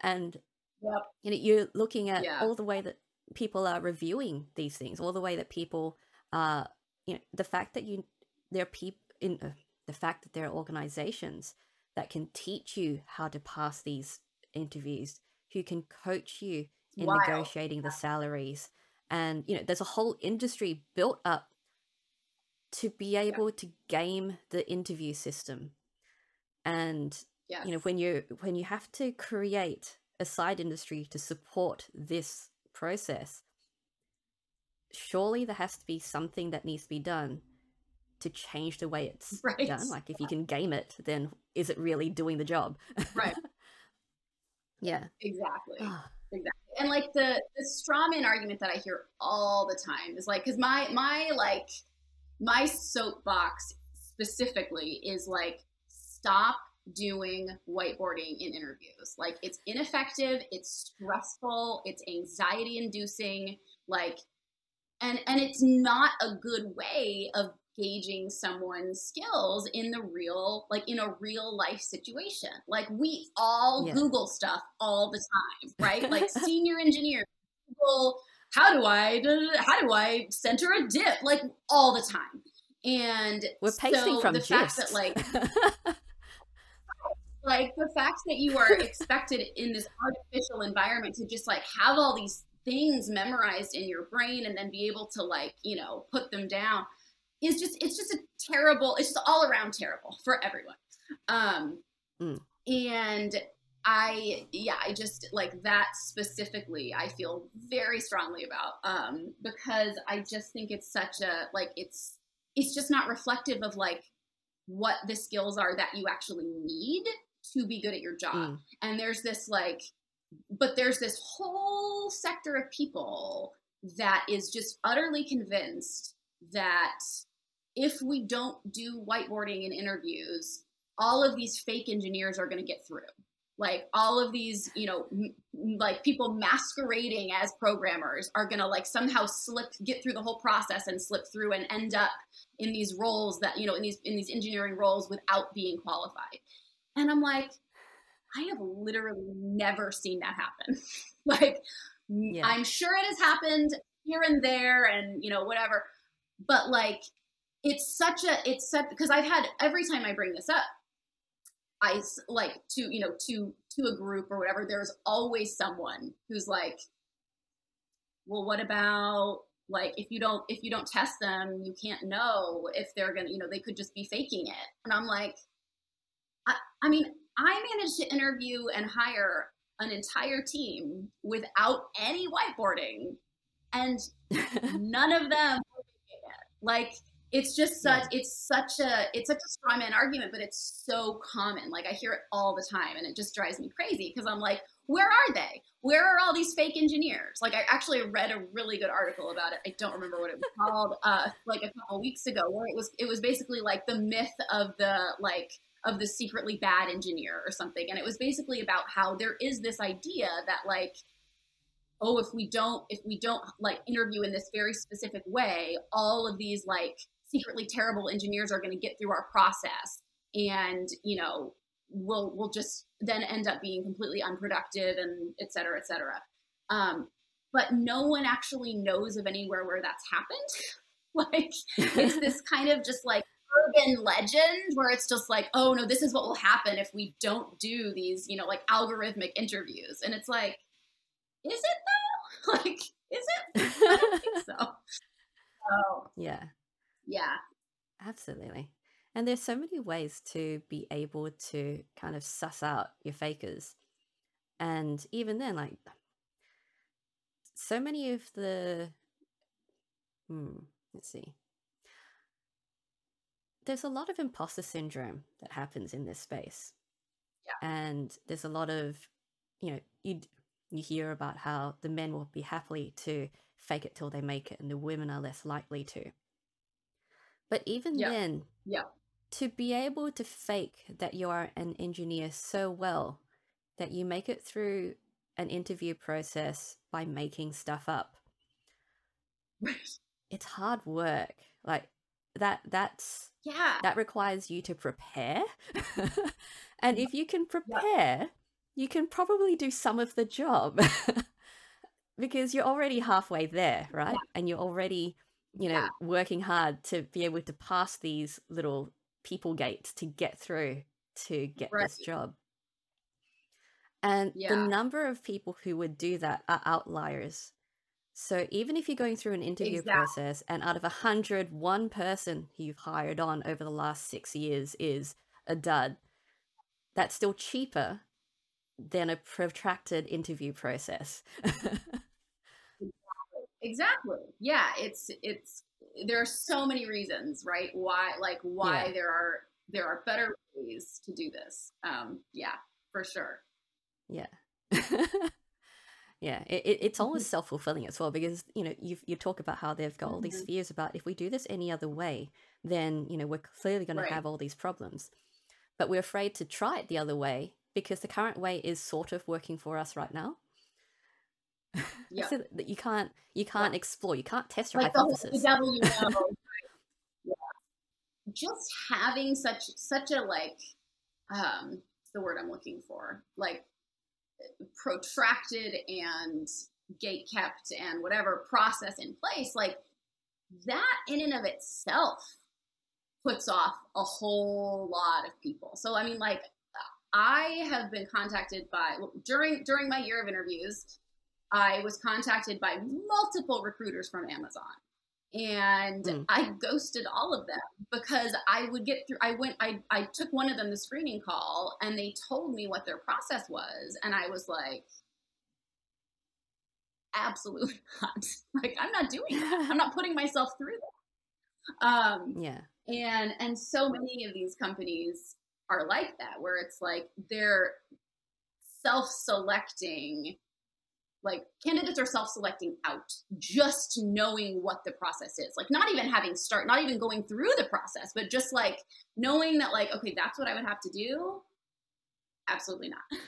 and, yep. you know, you're looking at yeah. all the way that people are reviewing these things, all the way that people are, you know, the fact that you, there are people in, uh, the fact that there are organizations that can teach you how to pass these interviews who can coach you in wow. negotiating the salaries. And, you know, there's a whole industry built up to be able yeah. to game the interview system. And, yes. you know, when you when you have to create a side industry to support this process, surely there has to be something that needs to be done to change the way <laughs> it's right. done. Like if you can game it, then is it really doing the job? Right. <laughs> yeah. Exactly. Ah. exactly. And like the the strawman argument that I hear all the time is like because my my like my soapbox specifically is like stop doing whiteboarding in interviews. Like it's ineffective, it's stressful, it's anxiety inducing, like and and it's not a good way of gauging someone's skills in the real like in a real life situation. Like we all yeah. google stuff all the time right? <laughs> Like senior engineers google how do i how do i center a div? Like all the time. And we're pasting so from the fact that like <laughs> like the fact that you are expected in this artificial environment to just like have all these things memorized in your brain and then be able to like you know put them down is just it's just a terrible it's just all around terrible for everyone um mm. and i yeah i just like that specifically i feel very strongly about um because i just think it's such a like it's it's just not reflective of like what the skills are that you actually need to be good at your job mm. and there's this like but there's this whole sector of people that is just utterly convinced that if we don't do whiteboarding in interviews, all of these fake engineers are going to get through. Like all of these, you know, m- like people masquerading as programmers are going to like somehow slip, get through the whole process and slip through and end up in these roles that, you know, in these, in these engineering roles without being qualified. And I'm like, I have literally never seen that happen. <laughs> like, yeah. I'm sure it has happened here and there and, you know, whatever. But like, it's such a, it's such, because I've had, every time I bring this up, I like to, you know, to, to a group or whatever, there's always someone who's like, well, what about like if you don't if you don't test them you can't know if they're gonna you know they could just be faking it and i'm like i, I mean I managed to interview and hire an entire team without any whiteboarding, and <laughs> none of them like it's just such yeah. it's such a it's such a straw man argument but it's so common. Like i hear it all the time and it just drives me crazy because i'm like where are they? Where are all these fake engineers? Like i actually read a really good article about it. I don't remember what it was called uh like a couple weeks ago where it was it was basically like the myth of the like of the secretly bad engineer or something. And it was basically about how there is this idea that like, oh, if we don't, if we don't like interview in this very specific way, all of these like secretly terrible engineers are going to get through our process and, you know, we'll, we'll just then end up being completely unproductive and et cetera, et cetera. Um, but no one actually knows of anywhere where that's happened. <laughs> like it's this kind of just like urban legend where it's just like, oh no, this is what will happen if we don't do these, you know, like algorithmic interviews. And it's like, is it though? <laughs> Like, is it? <laughs> I don't think so. Oh. Yeah. Yeah. Absolutely. And there's so many ways to be able to kind of suss out your fakers. And even then, like, so many of the. Hmm, let's see there's a lot of imposter syndrome that happens in this space. Yeah. And there's a lot of, you know, you you hear about how the men will be happily to fake it till they make it and the women are less likely to. But even yeah. then, yeah. to be able to fake that you are an engineer so well that you make it through an interview process by making stuff up. <laughs> it's hard work. Like that that's yeah. That requires you to prepare. <laughs> and if you can prepare, yeah. you can probably do some of the job <laughs> because you're already halfway there, right? Yeah. And you're already, you know, yeah. working hard to be able to pass these little people gates to get through to get right. this job. And the number of people who would do that are outliers. So even if you're going through an interview exactly. process and out of a hundred, one person you've hired on over the last six years is a dud, that's still cheaper than a protracted interview process. <laughs> exactly yeah it's it's there are so many reasons right why like why Yeah. there are there are better ways to do this um yeah for sure Yeah. <laughs> yeah, it, it, it's almost self fulfilling as well because, you know, you you talk about how they've got all these Mhm. fears about if we do this any other way, then, you know, we're clearly going Right. to have all these problems. But we're afraid to try it the other way because the current way is sort of working for us right now. <laughs> yeah So that you can't you can't explore, you can't test your like the, the hypothesis. devil you know yeah. just having such such a like um the word i'm looking for like protracted and gate kept and whatever process in place like that in and of itself puts off a whole lot of people. So i mean like i have been contacted by during during my year of interviews i was contacted by multiple recruiters from amazon and Mm. i ghosted all of them because i would get through i went I, I took one of them the screening call and they told me what their process was and i was like absolutely <laughs> not like i'm not doing that i'm not putting myself through that um yeah. and and so many of these companies are like that where it's like they're self-selecting like candidates are self-selecting out just knowing what the process is. Like not even having start not even going through the process but just like knowing that like okay that's what i would have to do. Absolutely not. <laughs>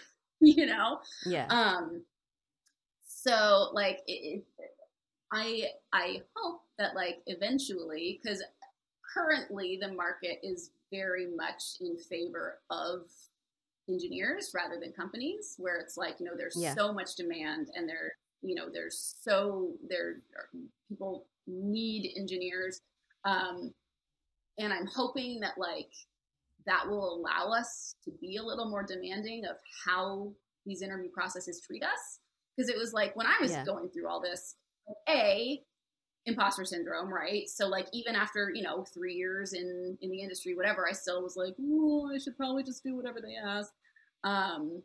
You know? Yeah. um so like it, it, i i hope that like eventually because currently the market is very much in favor of engineers rather than companies where it's like you know there's Yeah. so much demand and there you know there's so there people need engineers um and i'm hoping that like that will allow us to be a little more demanding of how these interview processes treat us because it was like when i was Yeah. going through all this a imposter syndrome right so like even after you know three years in in the industry whatever i still was like oh i should probably just do whatever they ask um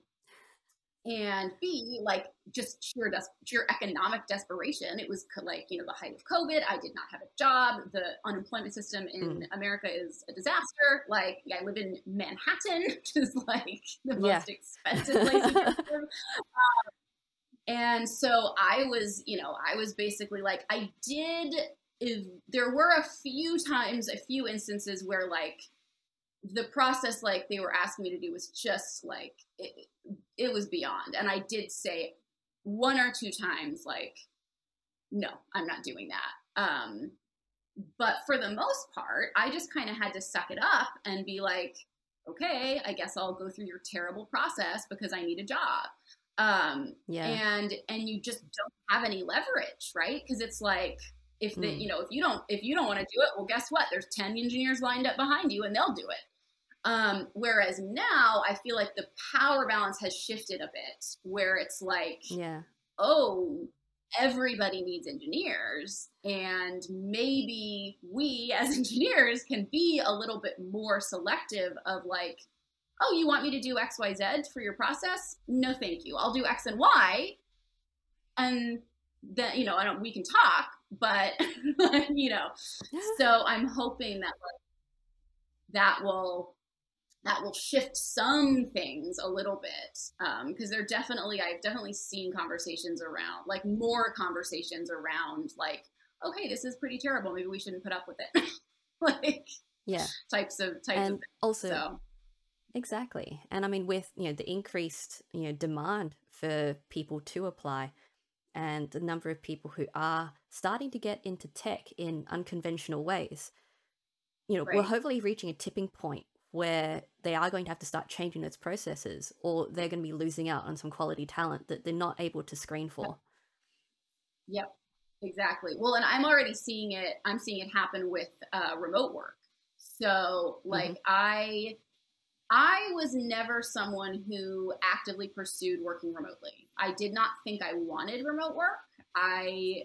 and b like just sheer des- sheer economic desperation. It was co- like you know the height of covid. I did not have a job. The unemployment system in america is a disaster. Like i live in manhattan <laughs> which is like the Yeah. most expensive place you live. <laughs> And so I was, you know, I was basically like, I did. If there were a few times, a few instances where like the process, like they were asking me to do, was just like it, it was beyond. And I did say one or two times, like, no, I'm not doing that. Um, but for the most part, I just kind of had to suck it up and be like, okay, I guess I'll go through your terrible process because I need a job. Um, Yeah. and and you just don't have any leverage right because it's like if the Mm. you know if you don't if you don't want to do it well guess what there's 10 engineers lined up behind you and they'll do it um, whereas now i feel like the power balance has shifted a bit where it's like Yeah. oh everybody needs engineers and maybe we <laughs> as engineers can be a little bit more selective of like oh you want me to do xyz for your process? No thank you. I'll do x and y and then you know i don't we can talk but <laughs> you know. So i'm hoping that like, that will that will shift some things a little bit um, because there definitely i've definitely seen conversations around like more conversations around like okay this is pretty terrible maybe we shouldn't put up with it <laughs> like Yeah. types of types And of things also, so Exactly. And I mean, with, you know, the increased, you know, demand for people to apply and the number of people who are starting to get into tech in unconventional ways, you know, we're hopefully reaching a tipping point where they are going to have to start changing those processes or they're going to be losing out on some quality talent that they're not able to screen for. Yep, exactly. Well, and I'm already seeing it. I'm seeing it happen with uh, remote work. So, like, I, I was never someone who actively pursued working remotely. I did not think I wanted remote work. I,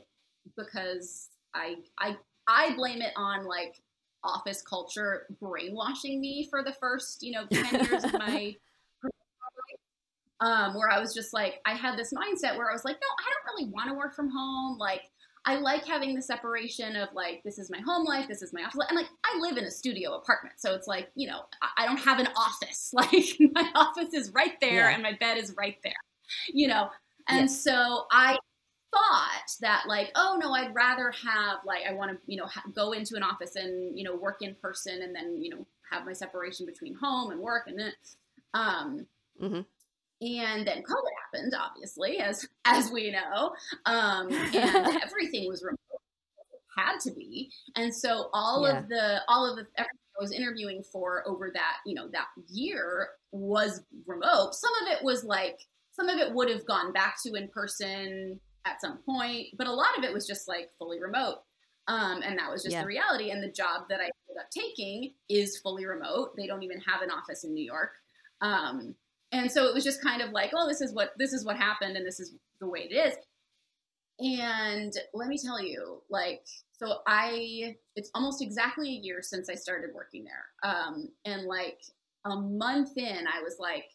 because I, I, I blame it on like office culture brainwashing me for the first, you know, ten years of my <laughs> um, where I was just like, I had this mindset where I was like, no, I don't really want to work from home. Like, I like having the separation of like this is my home life, this is my office, and like I live in a studio apartment, so it's like you know I, I don't have an office. <laughs> Like my office is right there, yeah. and my bed is right there, you know. And yes. so I thought that like oh no i'd rather have like i want to you know ha- go into an office and you know work in person and then you know have my separation between home and work and then um mm-hmm. and then covid happened obviously as as we know. Um and <laughs> everything was remote. Had to be. And so all yeah. of the all of the everything i was interviewing for over that you know that year was remote. Some of it was like some of it would have gone back to in person at some point, but a lot of it was just like fully remote. Um, and that was just yeah. the reality. And the job that I ended up taking is fully remote. They don't even have an office in New York. Um, and so it was just kind of like, oh, this is what this is what happened, and this is the way it is. And let me tell you, like, so I, it's almost exactly a year since I started working there. Um, and like a month in, I was like,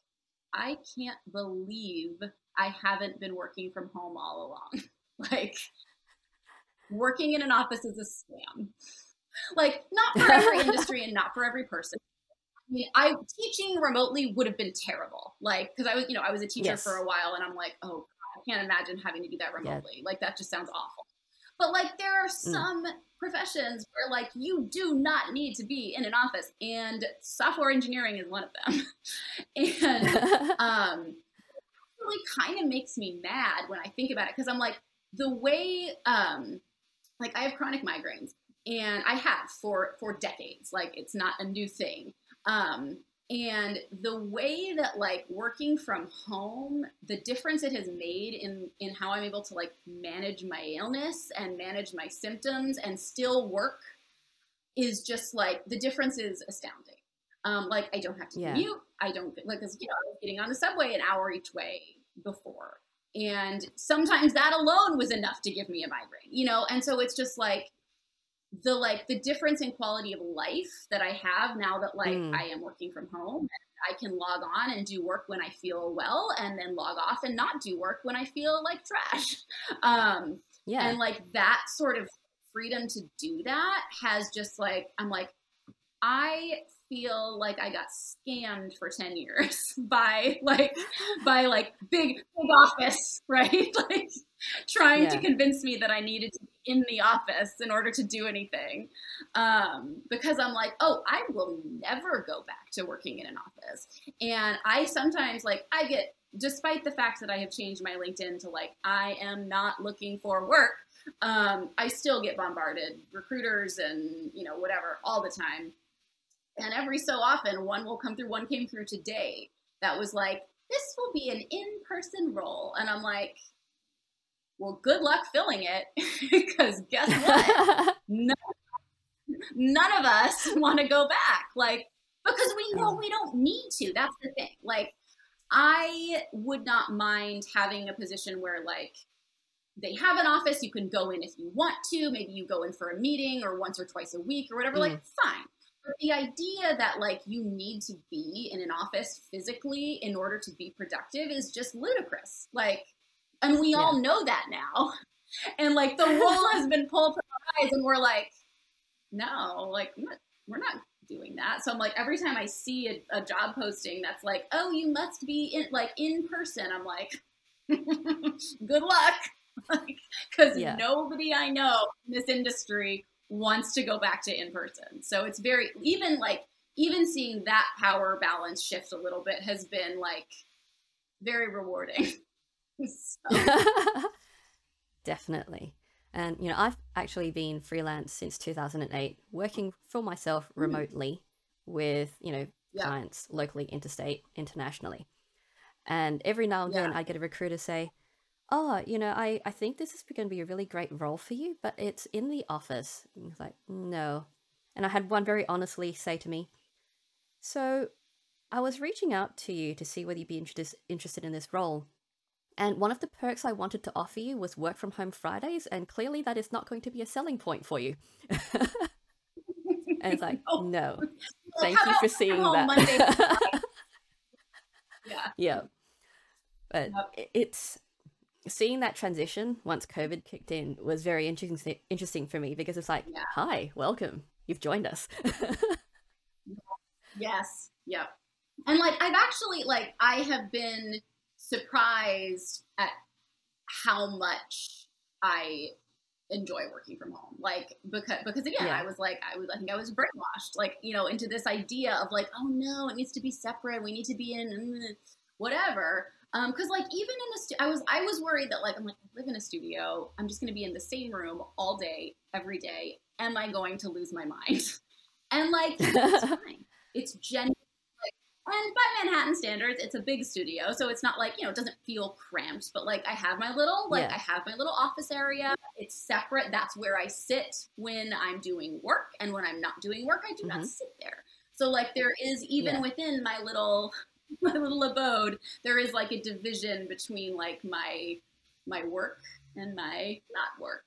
I can't believe I haven't been working from home all along. <laughs> like working in an office is a scam. Like not for every <laughs> industry and not for every person. I mean, I teaching remotely would have been terrible. Like because I was, you know, I was a teacher yes. for a while, and I'm like, oh, God, I can't imagine having to do that remotely. Yeah. Like that just sounds awful. But like there are mm. some mm. professions where like you do not need to be in an office, and software engineering is one of them. <laughs> and um, really kind of makes me mad when I think about it because I'm like the way um like I have chronic migraines and I have for for decades like it's not a new thing um and the way that like working from home the difference it has made in in how i'm able to like manage my illness and manage my symptoms and still work is just like the difference is astounding um, like I don't have to yeah. commute. I don't like because you know getting on the subway an hour each way before. And sometimes that alone was enough to give me a migraine, you know? And so it's just like the like the difference in quality of life that I have now that like mm. I am working from home. I can log on and do work when I feel well and then log off and not do work when I feel like trash. <laughs> Um yeah. And like that sort of freedom to do that has just like I'm like I feel like I got scammed for 10 years <laughs> by like by like big big office, <laughs> right? <laughs> like trying yeah. to convince me that I needed to be in the office in order to do anything. Um, because I'm like, oh, I will never go back to working in an office. And I sometimes like I get despite the fact that I have changed my LinkedIn to like I am not looking for work, um, I still get bombarded recruiters and you know whatever all the time and every so often, one will come through. One came through today that was like, this will be an in person role. And I'm like, well, good luck filling it <laughs> because guess <laughs> what? none, none of us <laughs> want to go back. Like, because we know we don't need to. That's the thing. Like, I would not mind having a position where, like, they have an office, you can go in if you want to. Maybe you go in for a meeting or once or twice a week or whatever. Mm. Like, fine. But the idea that like you need to be in an office physically in order to be productive is just ludicrous. Like, and we yeah. all know that now. <laughs> And like the wool has been pulled from our eyes, and we're like, no, like we're not, doing that. So I'm like, every time I see a, a job posting that's like, oh, you must be in like in person, I'm like, <laughs> good luck. Because <laughs> like, yeah. nobody I know in this industry wants to go back to in person. So it's very even like even seeing that power balance shift a little bit has been like very rewarding. <laughs> <laughs> Definitely. And you know, I've actually been freelance since 2008, working for myself hmm. remotely mm. with, you know, yeah. clients locally, interstate, internationally. And every now and yeah. then I get a recruiter say, oh, you know, I, I think this is going to be a really great role for you, but it's in the office. And he's like, no. And I had one very honestly say to me, so I was reaching out to you to see whether you'd be interested interested in this role. And one of the perks I wanted to offer you was work from home Fridays, and clearly that is not going to be a selling point for you. and it's like, <laughs> no. no. <laughs> Thank you for seeing that. <laughs> yeah. Yeah. But yep. it's seeing that transition once COVID kicked in was very interesting interesting for me because it's like, yeah. hi, welcome, you've joined us. <laughs> yes, yep. And like I've actually like I have been surprised at how much I enjoy working from home. Like because because again, yeah. I was like I was I think I was brainwashed like, you know, into this idea of like, oh no, it needs to be separate. We need to be in mm, whatever. Um, like even in a stu- I was I was worried that like I'm like I live in a studio. I'm just gonna be in the same room all day, every day. Am I going to lose my mind? <laughs> and like it's <laughs> fine. It's genuine and by Manhattan standards, it's a big studio, so it's not like you know it doesn't feel cramped. But like I have my little like yeah. I have my little office area. It's separate. That's where I sit when I'm doing work, and when I'm not doing work, I do mm-hmm. not sit there. So like there is even yeah. within my little <laughs> my little abode, there is like a division between like my my work and my not work.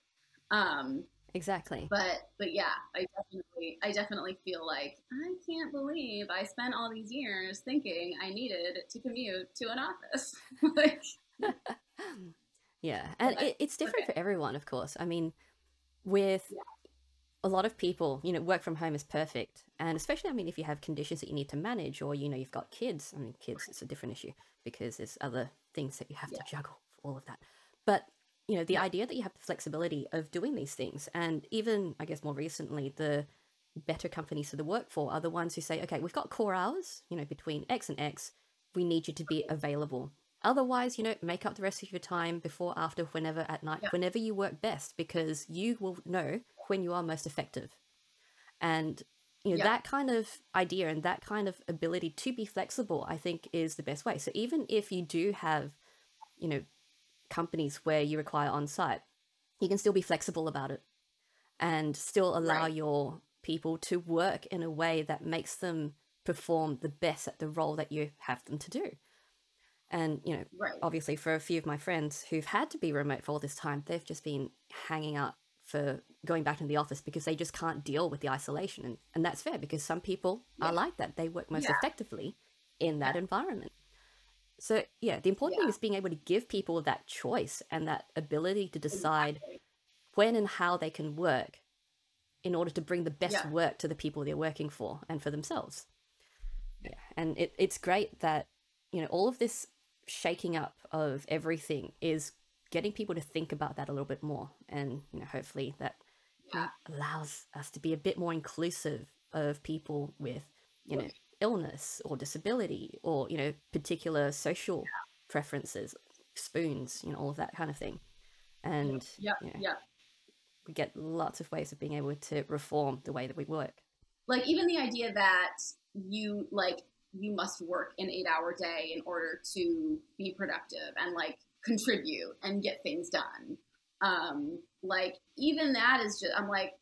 Um, Exactly. But but yeah, I definitely I definitely feel like I can't believe I spent all these years thinking I needed to commute to an office. <laughs> like <laughs> Yeah. And it, it's different okay. for everyone, of course. I mean, with yeah. A lot of people, you know, work from home is perfect. And especially I mean if you have conditions that you need to manage or you know you've got kids. I mean kids it's a different issue because there's other things that you have yeah. to juggle for all of that. But you know the yeah. idea that you have the flexibility of doing these things and even i guess more recently the better companies to the work for are the ones who say okay we've got core hours you know between x and x we need you to be available otherwise you know make up the rest of your time before after whenever at night yeah. whenever you work best because you will know when you are most effective and you know yeah. that kind of idea and that kind of ability to be flexible i think is the best way so even if you do have you know companies where you require on site, you can still be flexible about it and still allow right. your people to work in a way that makes them perform the best at the role that you have them to do. And, you know, right. obviously for a few of my friends who've had to be remote for all this time, they've just been hanging up for going back into the office because they just can't deal with the isolation. And, and that's fair because some people yeah. are like that. They work most yeah. effectively in that environment. So yeah, the important thing is being able to give people that choice and that ability to decide exactly. when and how they can work in order to bring the best work to the people they're working for and for themselves. Yeah. And it, it's great that, you know, all of this shaking up of everything is getting people to think about that a little bit more. And, you know, hopefully that yeah. allows us to be a bit more inclusive of people with, you know, illness or disability or you know particular social yeah. preferences spoons you know all of that kind of thing and yeah you know, yeah we get lots of ways of being able to reform the way that we work like even the idea that you like you must work an eight hour day in order to be productive and like contribute and get things done um like even that is just i'm like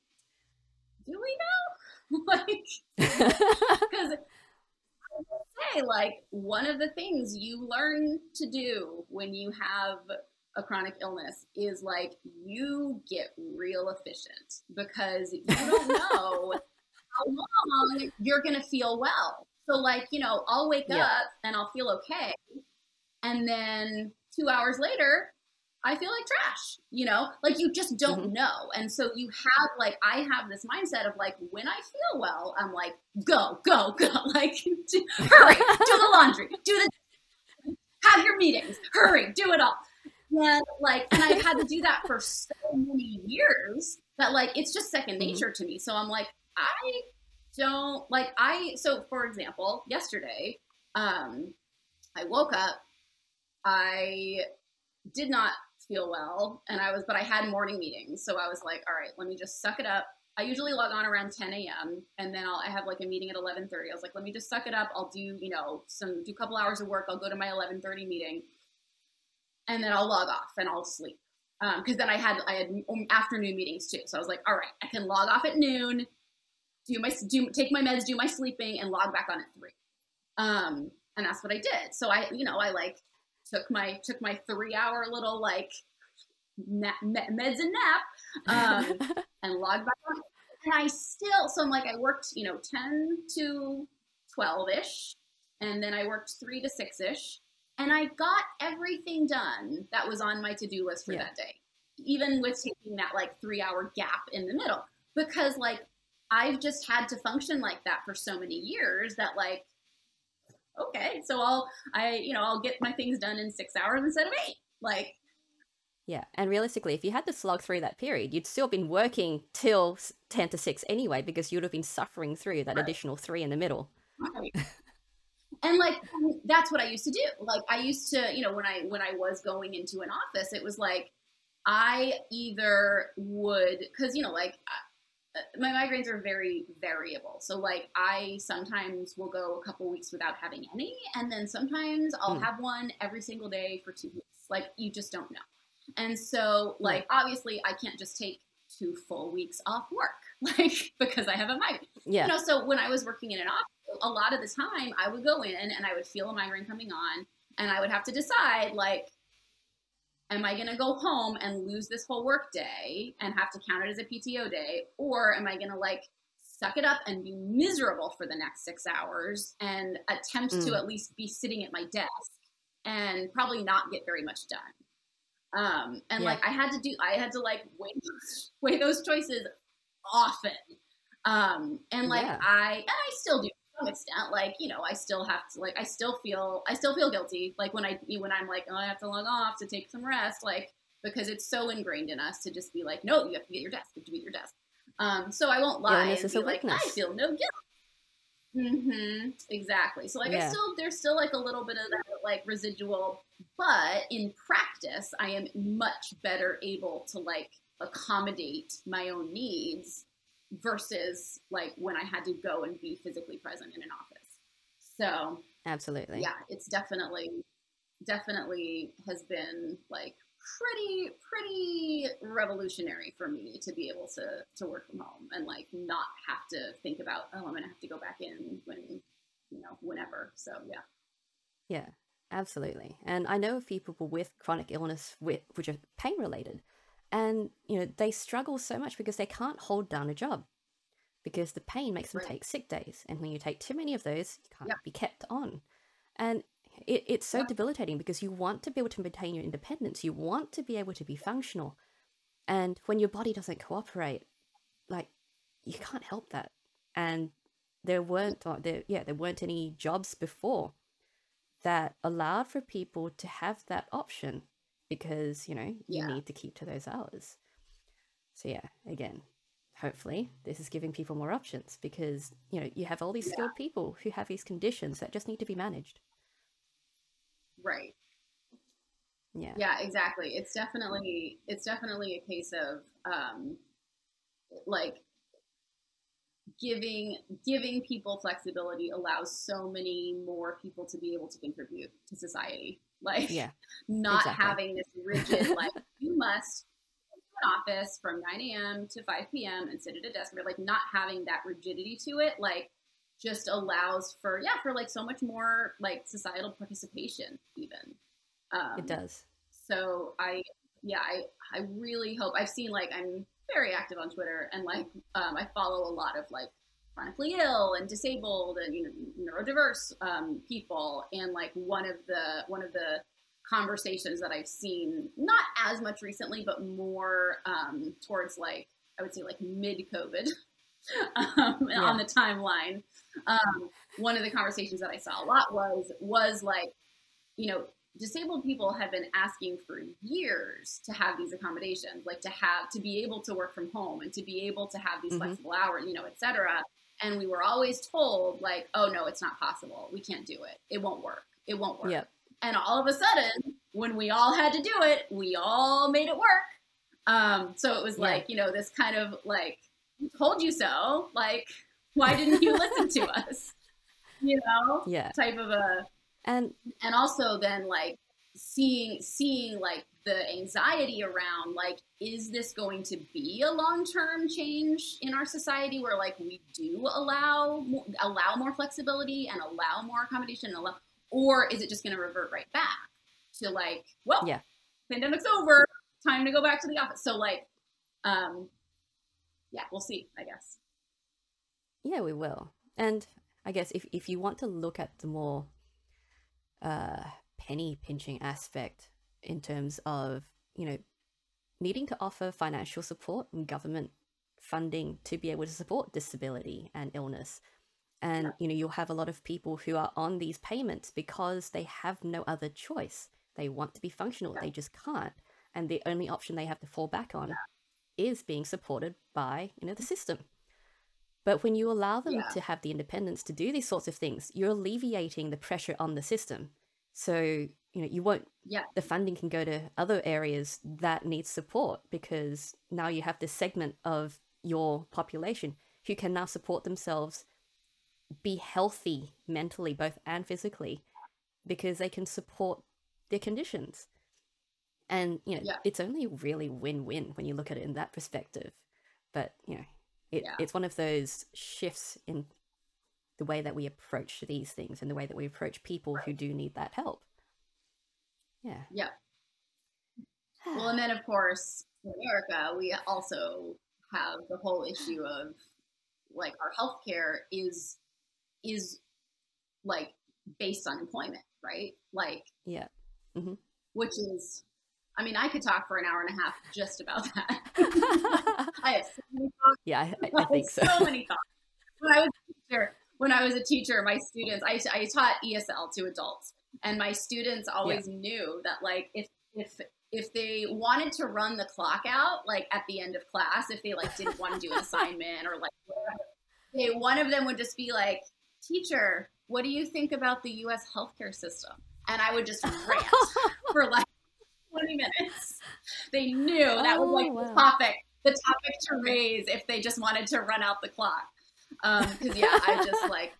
do we know <laughs> like <laughs> because I will say, like, one of the things you learn to do when you have a chronic illness is like you get real efficient because you don't <laughs> know how long you're going to feel well. So, like, you know, I'll wake yeah. up and I'll feel okay. And then two hours later, I feel like trash, you know? Like you just don't mm-hmm. know. And so you have like I have this mindset of like when I feel well, I'm like go, go, <laughs> go. Like do, hurry, do the laundry, do the have your meetings, hurry, do it all. And like and I've had to do that for so many years that like it's just second mm-hmm. nature mm-hmm. to me. So I'm like I don't like I so for example, yesterday um I woke up I did not feel well and I was but I had morning meetings. So I was like, all right, let me just suck it up. I usually log on around 10 a.m. and then I'll I have like a meeting at 11:30. I was like, let me just suck it up. I'll do, you know, some do a couple hours of work. I'll go to my 11:30 meeting and then I'll log off and I'll sleep. because um, then I had I had afternoon meetings too. So I was like, all right, I can log off at noon, do my do take my meds, do my sleeping, and log back on at three. Um, and that's what I did. So I, you know, I like took my took my three hour little like na- meds and nap um, <laughs> and logged back on. And I still so I'm like I worked you know ten to twelve ish, and then I worked three to six ish, And I got everything done that was on my to do list for Yeah. that day, even with taking that like three hour gap in the middle. Because like I've just had to function like that for so many years that like, okay, so I'll, I, you know, I'll get my things done in six hours instead of eight. Like, Yeah, and realistically, if you had to slog through that period, you'd still been working till 10 to 6 anyway, because you'd have been suffering through that Right. additional three in the middle. Right. <laughs> and like that's what I used to do. Like I used to, you know, when I when I was going into an office, it was like I either would cuz you know, like my migraines are very variable. So like I sometimes will go a couple weeks without having any and then sometimes I'll Mm. have one every single day for 2 weeks. Like you just don't know. And so like obviously I can't just take two full weeks off work <laughs> like because I have a migraine Yeah, you know, so when I was working in an office, a lot of the time I would go in and I would feel a migraine coming on, and I would have to decide like, am I going to go home and lose this whole work day and have to count it as a PTO day, or am I going to like suck it up and be miserable for the next six hours and attempt to Mm. at least be sitting at my desk and probably not get very much done. Um, and Yeah. like I had to do, I had to like weigh those, weigh those choices often. Um, and like Yeah. I, and I still do to some extent, like, you know, I still have to, like, I still feel, I still feel guilty. Like when I, when I'm like, oh, I have to log off to take some rest, like, because it's so ingrained in us to just be like, no, you have to be at your desk, you have to be at your desk. Um, so I won't lie Illness and is be like, I feel no guilt. Mm-hmm. Exactly. So like I still there's still like a little bit of that like residual, but in practice I am much better able to like accommodate my own needs versus like when I had to go and be physically present in an office. So absolutely. yeah, it's definitely definitely has been like pretty pretty revolutionary for me to be able to to work from home and like not have to think about oh I'm gonna have to go back in when you know whenever. So yeah. Yeah, absolutely. And I know of few people with chronic illness with, which are pain related. And, you know, they struggle so much because they can't hold down a job because the pain makes them Right. take sick days. And when you take too many of those, you can't Yep. be kept on. And it, it's so Yep. debilitating because you want to be able to maintain your independence. You want to be able to be functional. And when your body doesn't cooperate, like, you can't help that. And there weren't, uh, there, yeah, there weren't any jobs before that allowed for people to have that option because you know you Yeah. need to keep to those hours so yeah again hopefully this is giving people more options because you know you have all these Yeah. skilled people who have these conditions that just need to be managed Right. yeah Yeah, exactly. It's definitely it's definitely a case of um like giving giving people flexibility allows so many more people to be able to contribute to society. Like yeah not exactly. having this rigid <laughs> like you must go to an office from 9 a.m. to 5 p.m. and sit at a desk or like not having that rigidity to it like just allows for yeah for like so much more like societal participation even um, it does so I, yeah, I, I really hope I've seen like I'm very active on Twitter and like um, I follow a lot of like chronically ill and disabled and you know neurodiverse um, people and like one of the one of the conversations that I've seen not as much recently but more um, towards like I would say like mid COVID <laughs> um, Yeah. on the timeline. Um, one of the conversations that I saw a lot was was like you know disabled people have been asking for years to have these accommodations like to have to be able to work from home and to be able to have these Mhm. flexible hours you know et cetera and we were always told like oh no it's not possible. We can't do it. It won't work. It won't work. Yep. And all of a sudden when we all had to do it we all made it work. Um, so it was Yeah. like you know this kind of like told you so? Like why didn't you listen to <laughs> us? You know? Yeah. Type of a and and also then like seeing seeing like the anxiety around like is this going to be a long-term change in our society where like we do allow allow more flexibility and allow more accommodation and allow, or is it just going to revert right back to like well Yeah. pandemic's over time to go back to the office so like um yeah we'll see i guess Yeah, we will. And I guess if, if you want to look at the more uh, penny pinching aspect in terms of, you know, needing to offer financial support and government funding to be able to support disability and illness. And, you know, you'll have a lot of people who are on these payments because they have no other choice. They want to be functional, they just can't. And the only option they have to fall back on is being supported by, you know, the system. But when you allow them Yeah. to have the independence to do these sorts of things, you're alleviating the pressure on the system. So, you know, you won't Yeah. the funding can go to other areas that need support because now you have this segment of your population who can now support themselves be healthy mentally both and physically because they can support their conditions and you know Yeah. it's only really win-win when you look at it in that perspective but you know it, Yeah. it's one of those shifts in the way that we approach these things and the way that we approach people who do need that help yeah Yeah. Well, and <sighs> then of course in America, we also have the whole issue of like our healthcare is is like based on employment, right? Like, yeah mm-hmm. which is, I mean, I could talk for an hour and a half just about that. <laughs> <laughs> I have so many thoughts. yeah I, I- I think so so many thoughts. When I was a teacher, when I was a teacher, my students, I, I taught ESL to adults, and my students always knew that like if if if they wanted to run the clock out, like at the end of class, if they like didn't want to do an assignment or like whatever, they one of them would just be like, "Teacher, what do you think about the U.S. healthcare system?" And I would just <laughs> rant for like 20 minutes. They knew that was Oh, like wow. the topic, the topic to raise if they just wanted to run out the clock. Because yeah, I just <laughs> like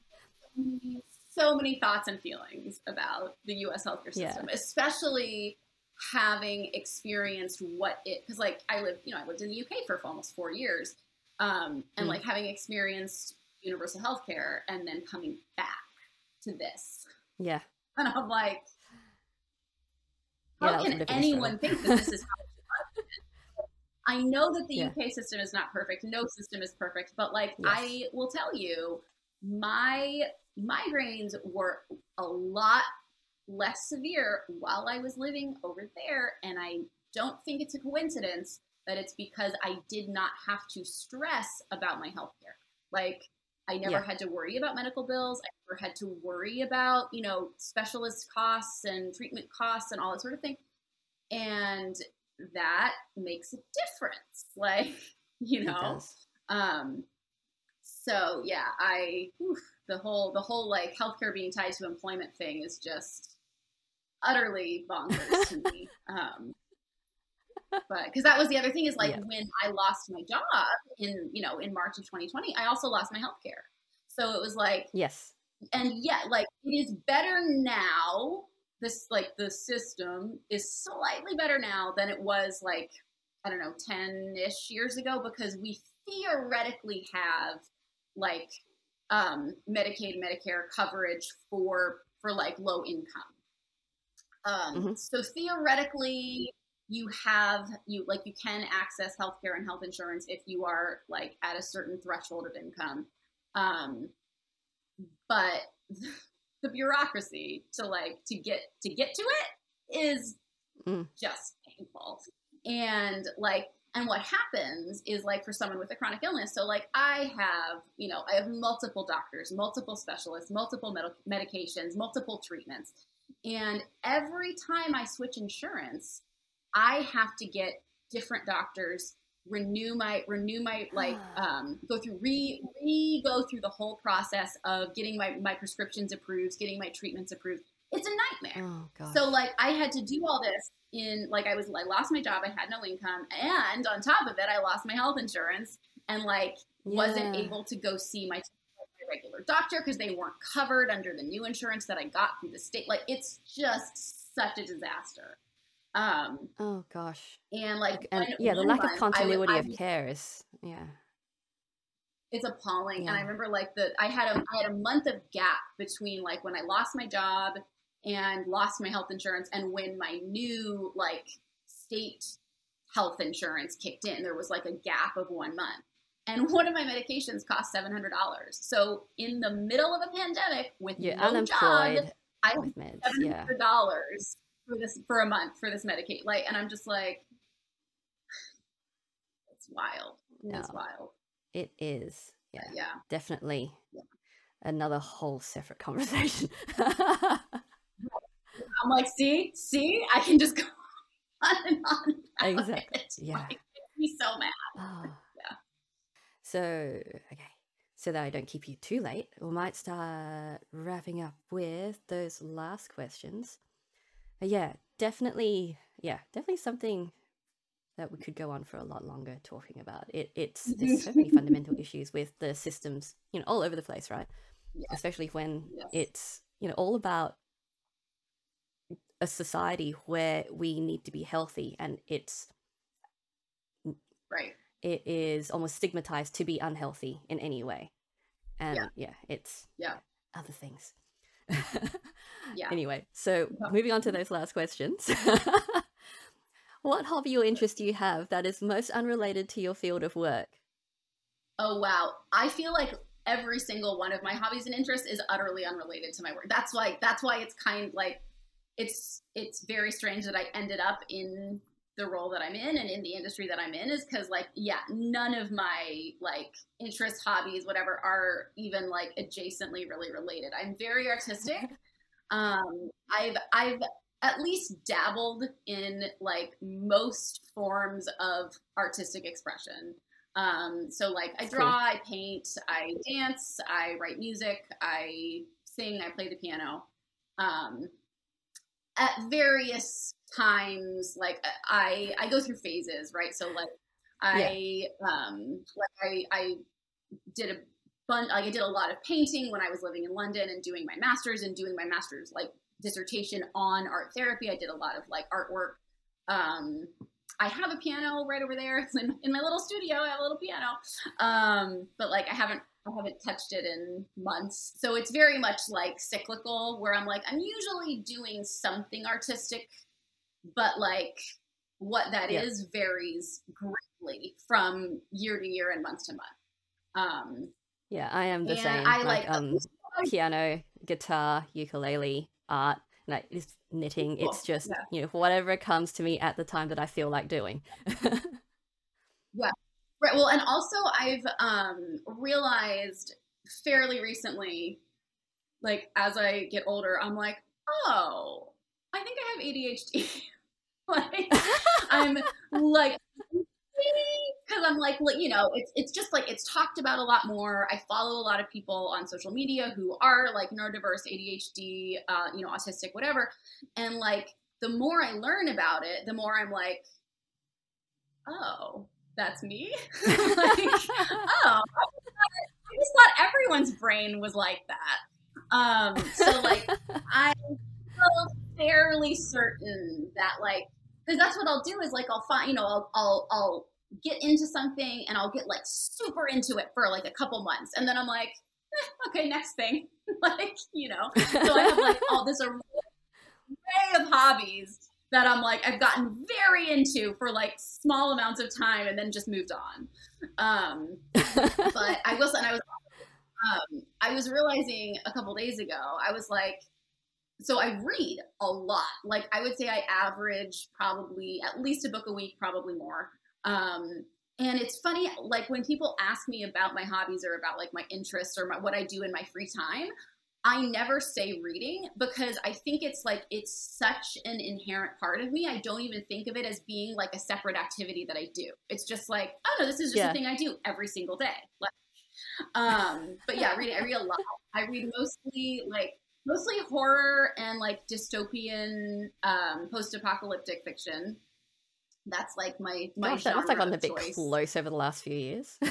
so many thoughts and feelings about the U.S. healthcare Yeah. system, especially having experienced what it. Because like I lived, you know, I lived in the UK for almost four years, um, and Mm. like having experienced universal healthcare and then coming back to this, yeah and I'm like, Yeah, how a can anyone think that this is how it should work? I know that the Yeah. UK system is not perfect. No system is perfect, but like Yes. I will tell you, my migraines were a lot less severe while I was living over there, and I don't think it's a coincidence that it's because I did not have to stress about my healthcare. Like I never Yeah. had to worry about medical bills. I never had to worry about, you know, specialist costs and treatment costs and all that sort of thing. And that makes a difference. <laughs> Like, you know, um, so yeah, I oof, the whole the whole like healthcare being tied to employment thing is just utterly bonkers to me. <laughs> Um, but because that was the other thing is like Yeah. when I lost my job in you know in March of 2020, I also lost my healthcare. So it was like yes and yet like it is better now this like the system is slightly better now than it was like i don't know 10ish years ago because we theoretically have like um medicaid medicare coverage for for like low income um Mhm. so theoretically you have you like you can access healthcare and health insurance if you are like at a certain threshold of income um but <laughs> the bureaucracy to like to get to get to it is Mm. just painful and like and what happens is like for someone with a chronic illness so like i have you know i have multiple doctors multiple specialists multiple med- medications multiple treatments and every time i switch insurance i have to get different doctors renew my renew my like um, go through re re go through the whole process of getting my my prescriptions approved getting my treatments approved. It's a nightmare. Oh so like I had to do all this in like I was I lost my job, I had no income, and on top of it, I lost my health insurance and like wasn't able to go see my regular doctor because they weren't covered under the new insurance that I got through the state. Like it's just such a disaster. Um oh gosh and like and yeah the lack of continuity I of care is yeah it's appalling. And I remember like the I had a I had a month of gap between like when I lost my job and lost my health insurance and when my new like state health insurance kicked in. There was like a gap of one month. And <laughs> one of my medications cost seven hundred dollars. So in the middle of a pandemic with you're no unemployed job, I meds. seven Yeah. dollars for this for a month for this Medicaid. Like, and I'm just like, it's wild. It's wild. It is. Yeah. Yeah. Definitely Yeah. another whole separate conversation. <laughs> I'm like, see, see, I can just go <laughs> on and on. Exactly, <laughs> it. yeah. Like, it makes me so mad. Oh. Yeah. So, okay. So that I don't keep you too late, we might start wrapping up with those last questions. But yeah, definitely, yeah, definitely something that we could go on for a lot longer talking about. It it's <laughs> there's so many fundamental issues with the systems, you know, all over the place, right? Yeah. Especially when Yes. it's, you know, all about a society where we need to be healthy and it's Right. it is almost stigmatized to be unhealthy in any way. And yeah, Yeah. it's Yeah. other things. <laughs> Yeah. Anyway, so moving on to those last questions. <laughs> what hobby or interest do you have that is most unrelated to your field of work? Oh wow. I feel like every single one of my hobbies and interests is utterly unrelated to my work. That's why that's why it's kind like it's it's very strange that I ended up in the role that I'm in and in the industry that I'm in is cuz like yeah, none of my like interests, hobbies, whatever are even like adjacently really related. I'm very artistic. <laughs> Um I've I've at least dabbled in like most forms of artistic expression. Um, so like I draw. I paint, I dance, I write music, I sing, I play the piano. Um, at various times, like I I go through phases, right? So like I um like I I did a bunch like I did a lot of painting when I was living in London and doing my masters and doing my masters like dissertation on art therapy. I did a lot of like artwork. Um, I have a piano right over there It's <laughs> in, in my little studio. I have a little piano, um, but like I haven't I haven't touched it in months. So it's very much like cyclical, where I'm like I'm usually doing something artistic, but like what that is Yeah. varies greatly from year to year and month to month. Um, Yeah, I am the and same. I like, like um piano, guitar, ukulele, art, like it's knitting. Cool. It's just, Yeah. you know, whatever comes to me at the time that I feel like doing. <laughs> Yeah, right. Well, and also I've um, realized fairly recently, like as I get older, I'm like, oh, I think I have ADHD. <laughs> like I'm like <laughs> because I'm like, well, you know, it's it's just like it's talked about a lot more. I follow a lot of people on social media who are like neurodiverse, ADHD, uh, you know, autistic, whatever, and like the more I learn about it, the more I'm like, oh, that's me. <laughs> like, oh, I just thought everyone's brain was like that. Um, so like <laughs> I feel fairly certain that like because that's what I'll do is like I'll find you know I'll I'll I'll get into something and I'll get like super into it for like a couple months and then I'm like eh, okay next thing <laughs> like you know so I have like all this array of hobbies that I'm like I've gotten very into for like small amounts of time and then just moved on um but I will say, and I was, um, I was realizing a couple days ago, I was like, so I read a lot. Like I would say I average probably at least a book a week, probably more. Um, and it's funny, like when people ask me about my hobbies or about like my interests or my, what I do in my free time, I never say reading because I think it's like it's such an inherent part of me. I don't even think of it as being like a separate activity that I do. It's just like, oh no, this is just Yeah. a thing I do every single day. Like, um, but yeah, reading. I read a lot. I read mostly like mostly horror and like dystopian, um, post-apocalyptic fiction. That's like my my Gosh, that must have gotten a bit choice. close over the last few years. <laughs>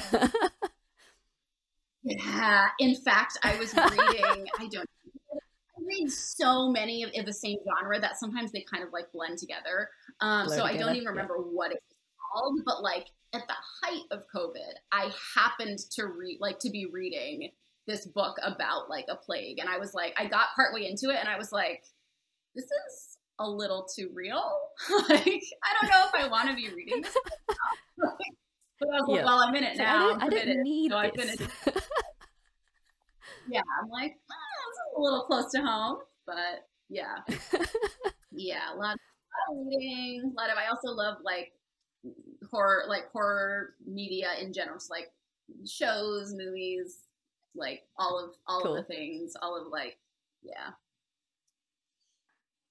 Yeah. In fact, I was reading. I don't. I read so many of, of the same genre that sometimes they kind of like blend together. Um, Blur so I don't even yeah. remember what it was called, but like at the height of COVID, I happened to read like to be reading this book about like a plague, and I was like, I got partway into it, and I was like, this is a little too real. <laughs> like I don't know if I want to be reading this. <laughs> but I was like, Yeah. well, I'm in it now. I I'm don't, I don't need So this. <laughs> yeah, I'm like, this is a little close to home, but Yeah. yeah. A lot, a lot of reading. A lot of. I also love like horror, like horror media in general. So like shows, movies, like all of all cool. of the things, all of like yeah.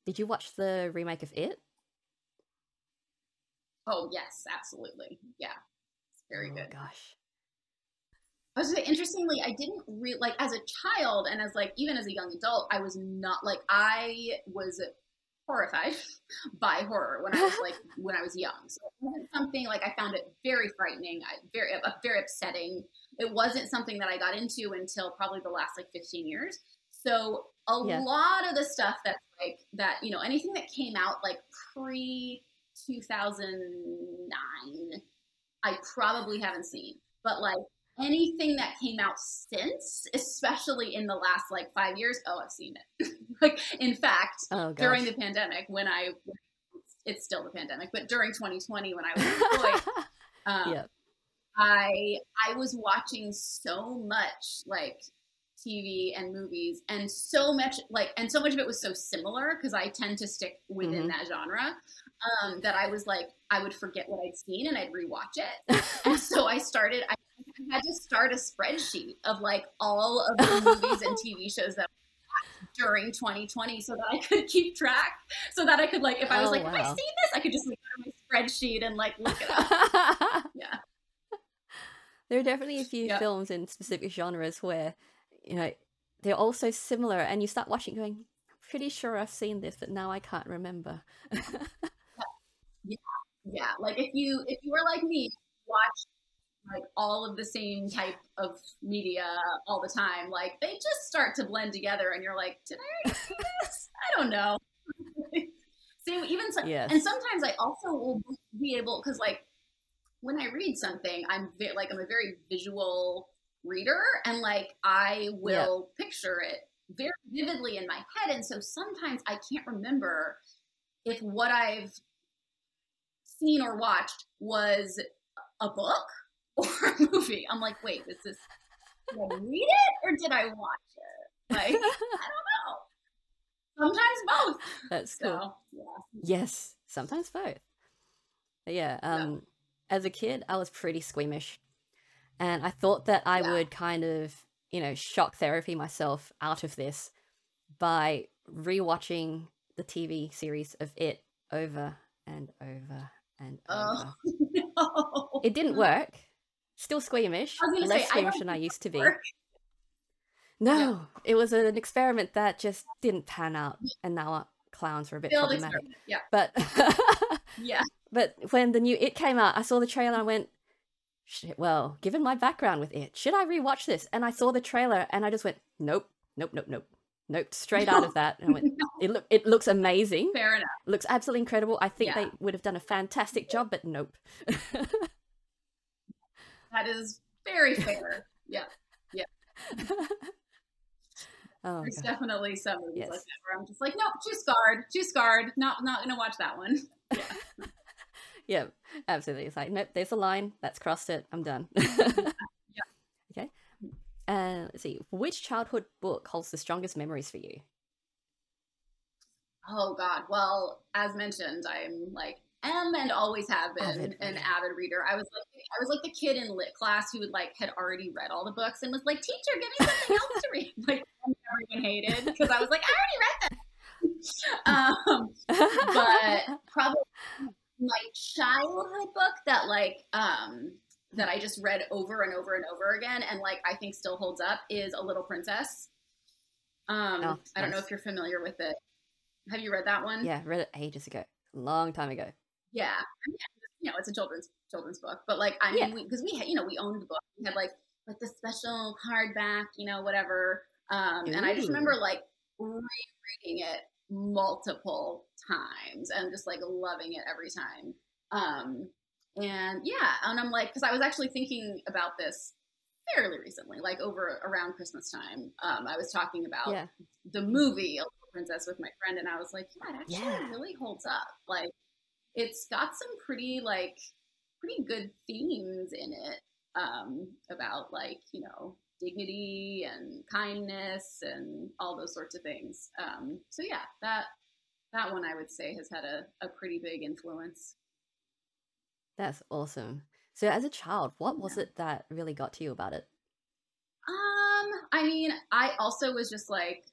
Did you watch the remake of It? Oh yes, absolutely. Yeah, it's very oh, good. Gosh. I was interestingly, I didn't really like as a child and as like even as a young adult, I was not like I was horrified <laughs> by horror when I was like <laughs> when I was young. So it wasn't something like I found it very frightening, I, very uh, very upsetting. It wasn't something that I got into until probably the last like 15 years. So a yeah. lot of the stuff that's like that, you know, anything that came out like pre 2009, I probably haven't seen. But like anything that came out since, especially in the last like five years, oh, I've seen it. <laughs> like, in fact, oh, during the pandemic, when I, it's still the pandemic, but during 2020, when I was <laughs> employed, um, yep. I I was watching so much like TV and movies, and so much like, and so much of it was so similar because I tend to stick within mm-hmm. that genre. Um, that I was like, I would forget what I'd seen and I'd rewatch it. <laughs> and so I started, I had to start a spreadsheet of like all of the movies and TV shows that during 2020 so that I could keep track, so that I could like, if I was oh, like, wow. have I seen this? I could just like, look at my spreadsheet and like look it up. <laughs> yeah. There are definitely a few films in specific genres where you know, they're all so similar, and you start watching, going, pretty sure I've seen this, but now I can't remember. yeah, yeah. Like if you if you were like me, watch like all of the same type of media all the time, like they just start to blend together, and you're like, did I already see this? I don't know. <laughs> Same, even so, yes. and sometimes I also will be able because like when I read something, I'm ve- like I'm a very visual reader and like I will yeah. picture it very vividly in my head. And so sometimes I can't remember if what I've seen or watched was a book <laughs> or a movie. I'm like, wait, is this did I read it or did I watch it? Like, I don't know. Sometimes both. That's cool. So, yeah. Yes, sometimes both. Yeah, um, yeah. as a kid, I was pretty squeamish and I thought that I yeah. would kind of, you know, shock therapy myself out of this by rewatching the TV series of it over and over and oh, over. <laughs> No. It didn't work. Still squeamish. Less say, squeamish than I used to be. Work. No, yeah. it was an experiment that just didn't pan out, and now clowns are a bit problematic. Yeah, but <laughs> yeah, but when the new It came out, I saw the trailer and I went, well, given my background with it, should I rewatch this? And I saw the trailer and I just went, nope, nope, nope, nope. Nope, straight out of that. And went, no. <laughs> it, look, it looks amazing. Fair enough. It looks absolutely incredible. I think yeah. they would have done a fantastic job, but nope. <laughs> that is very fair. Yeah. Yeah. <laughs> Oh, There's God. definitely some movies yes. like that where I'm just like, nope, too scarred, too scarred. Not not gonna watch that one. Yeah. Yeah, absolutely. It's like, nope, there's a line. That's crossed it. I'm done. <laughs> yeah. Okay. Uh, let's see. Which childhood book holds the strongest memories for you? Oh God. Well, as mentioned, I'm like am and always have been avid an avid reader. I was like I was like the kid in lit class who would like had already read all the books and was like, "Teacher, give me something else to read." <laughs> Like everyone hated because I was like, "I already read that." <laughs> um, but probably my childhood book that like um that I just read over and over and over again and like I think still holds up is A Little Princess. Um oh, I don't know if you're familiar with it. Have you read that one? Yeah, read it ages ago. Long time ago. Yeah. I mean, you know, it's a children's children's book, but like I mean, because yeah. we, we had, you know, we owned the book. We had like like the special hardback, you know, whatever. Um, Ooh. and I just remember like rereading it multiple times and just like loving it every time. Um, and yeah, and I'm like, because I was actually thinking about this fairly recently, like over around Christmas time. Um, I was talking about yeah. the movie Princess with my friend, and I was like, yeah, it actually yeah. really holds up. Like, it's got some pretty like pretty good themes in it. um, about like you know dignity and kindness and all those sorts of things. Um, so yeah, that that one I would say has had a, a pretty big influence. That's awesome. So as a child, what was yeah. it that really got to you about it? Um, I mean, I also was just like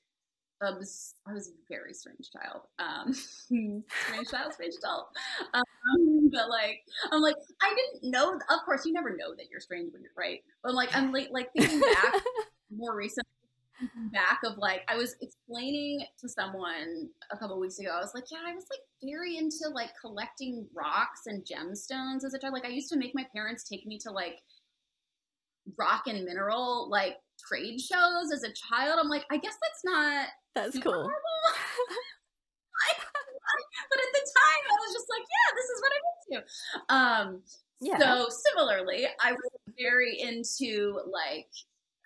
obs- I was a very strange child. Um, <laughs> strange child, strange adult. Um, but like, I'm like, I didn't know. Of course, you never know that you're strange when you're right. But I'm like, I'm like, like thinking back <laughs> more recently back of like I was explaining to someone a couple weeks ago. I was like, yeah, I was like very into like collecting rocks and gemstones as a child. Like I used to make my parents take me to like rock and mineral like trade shows as a child. I'm like, I guess that's not that's cool. <laughs> <laughs> but at the time, I was just like, yeah, this is what I'm into. Um, yeah. So similarly, I was very into like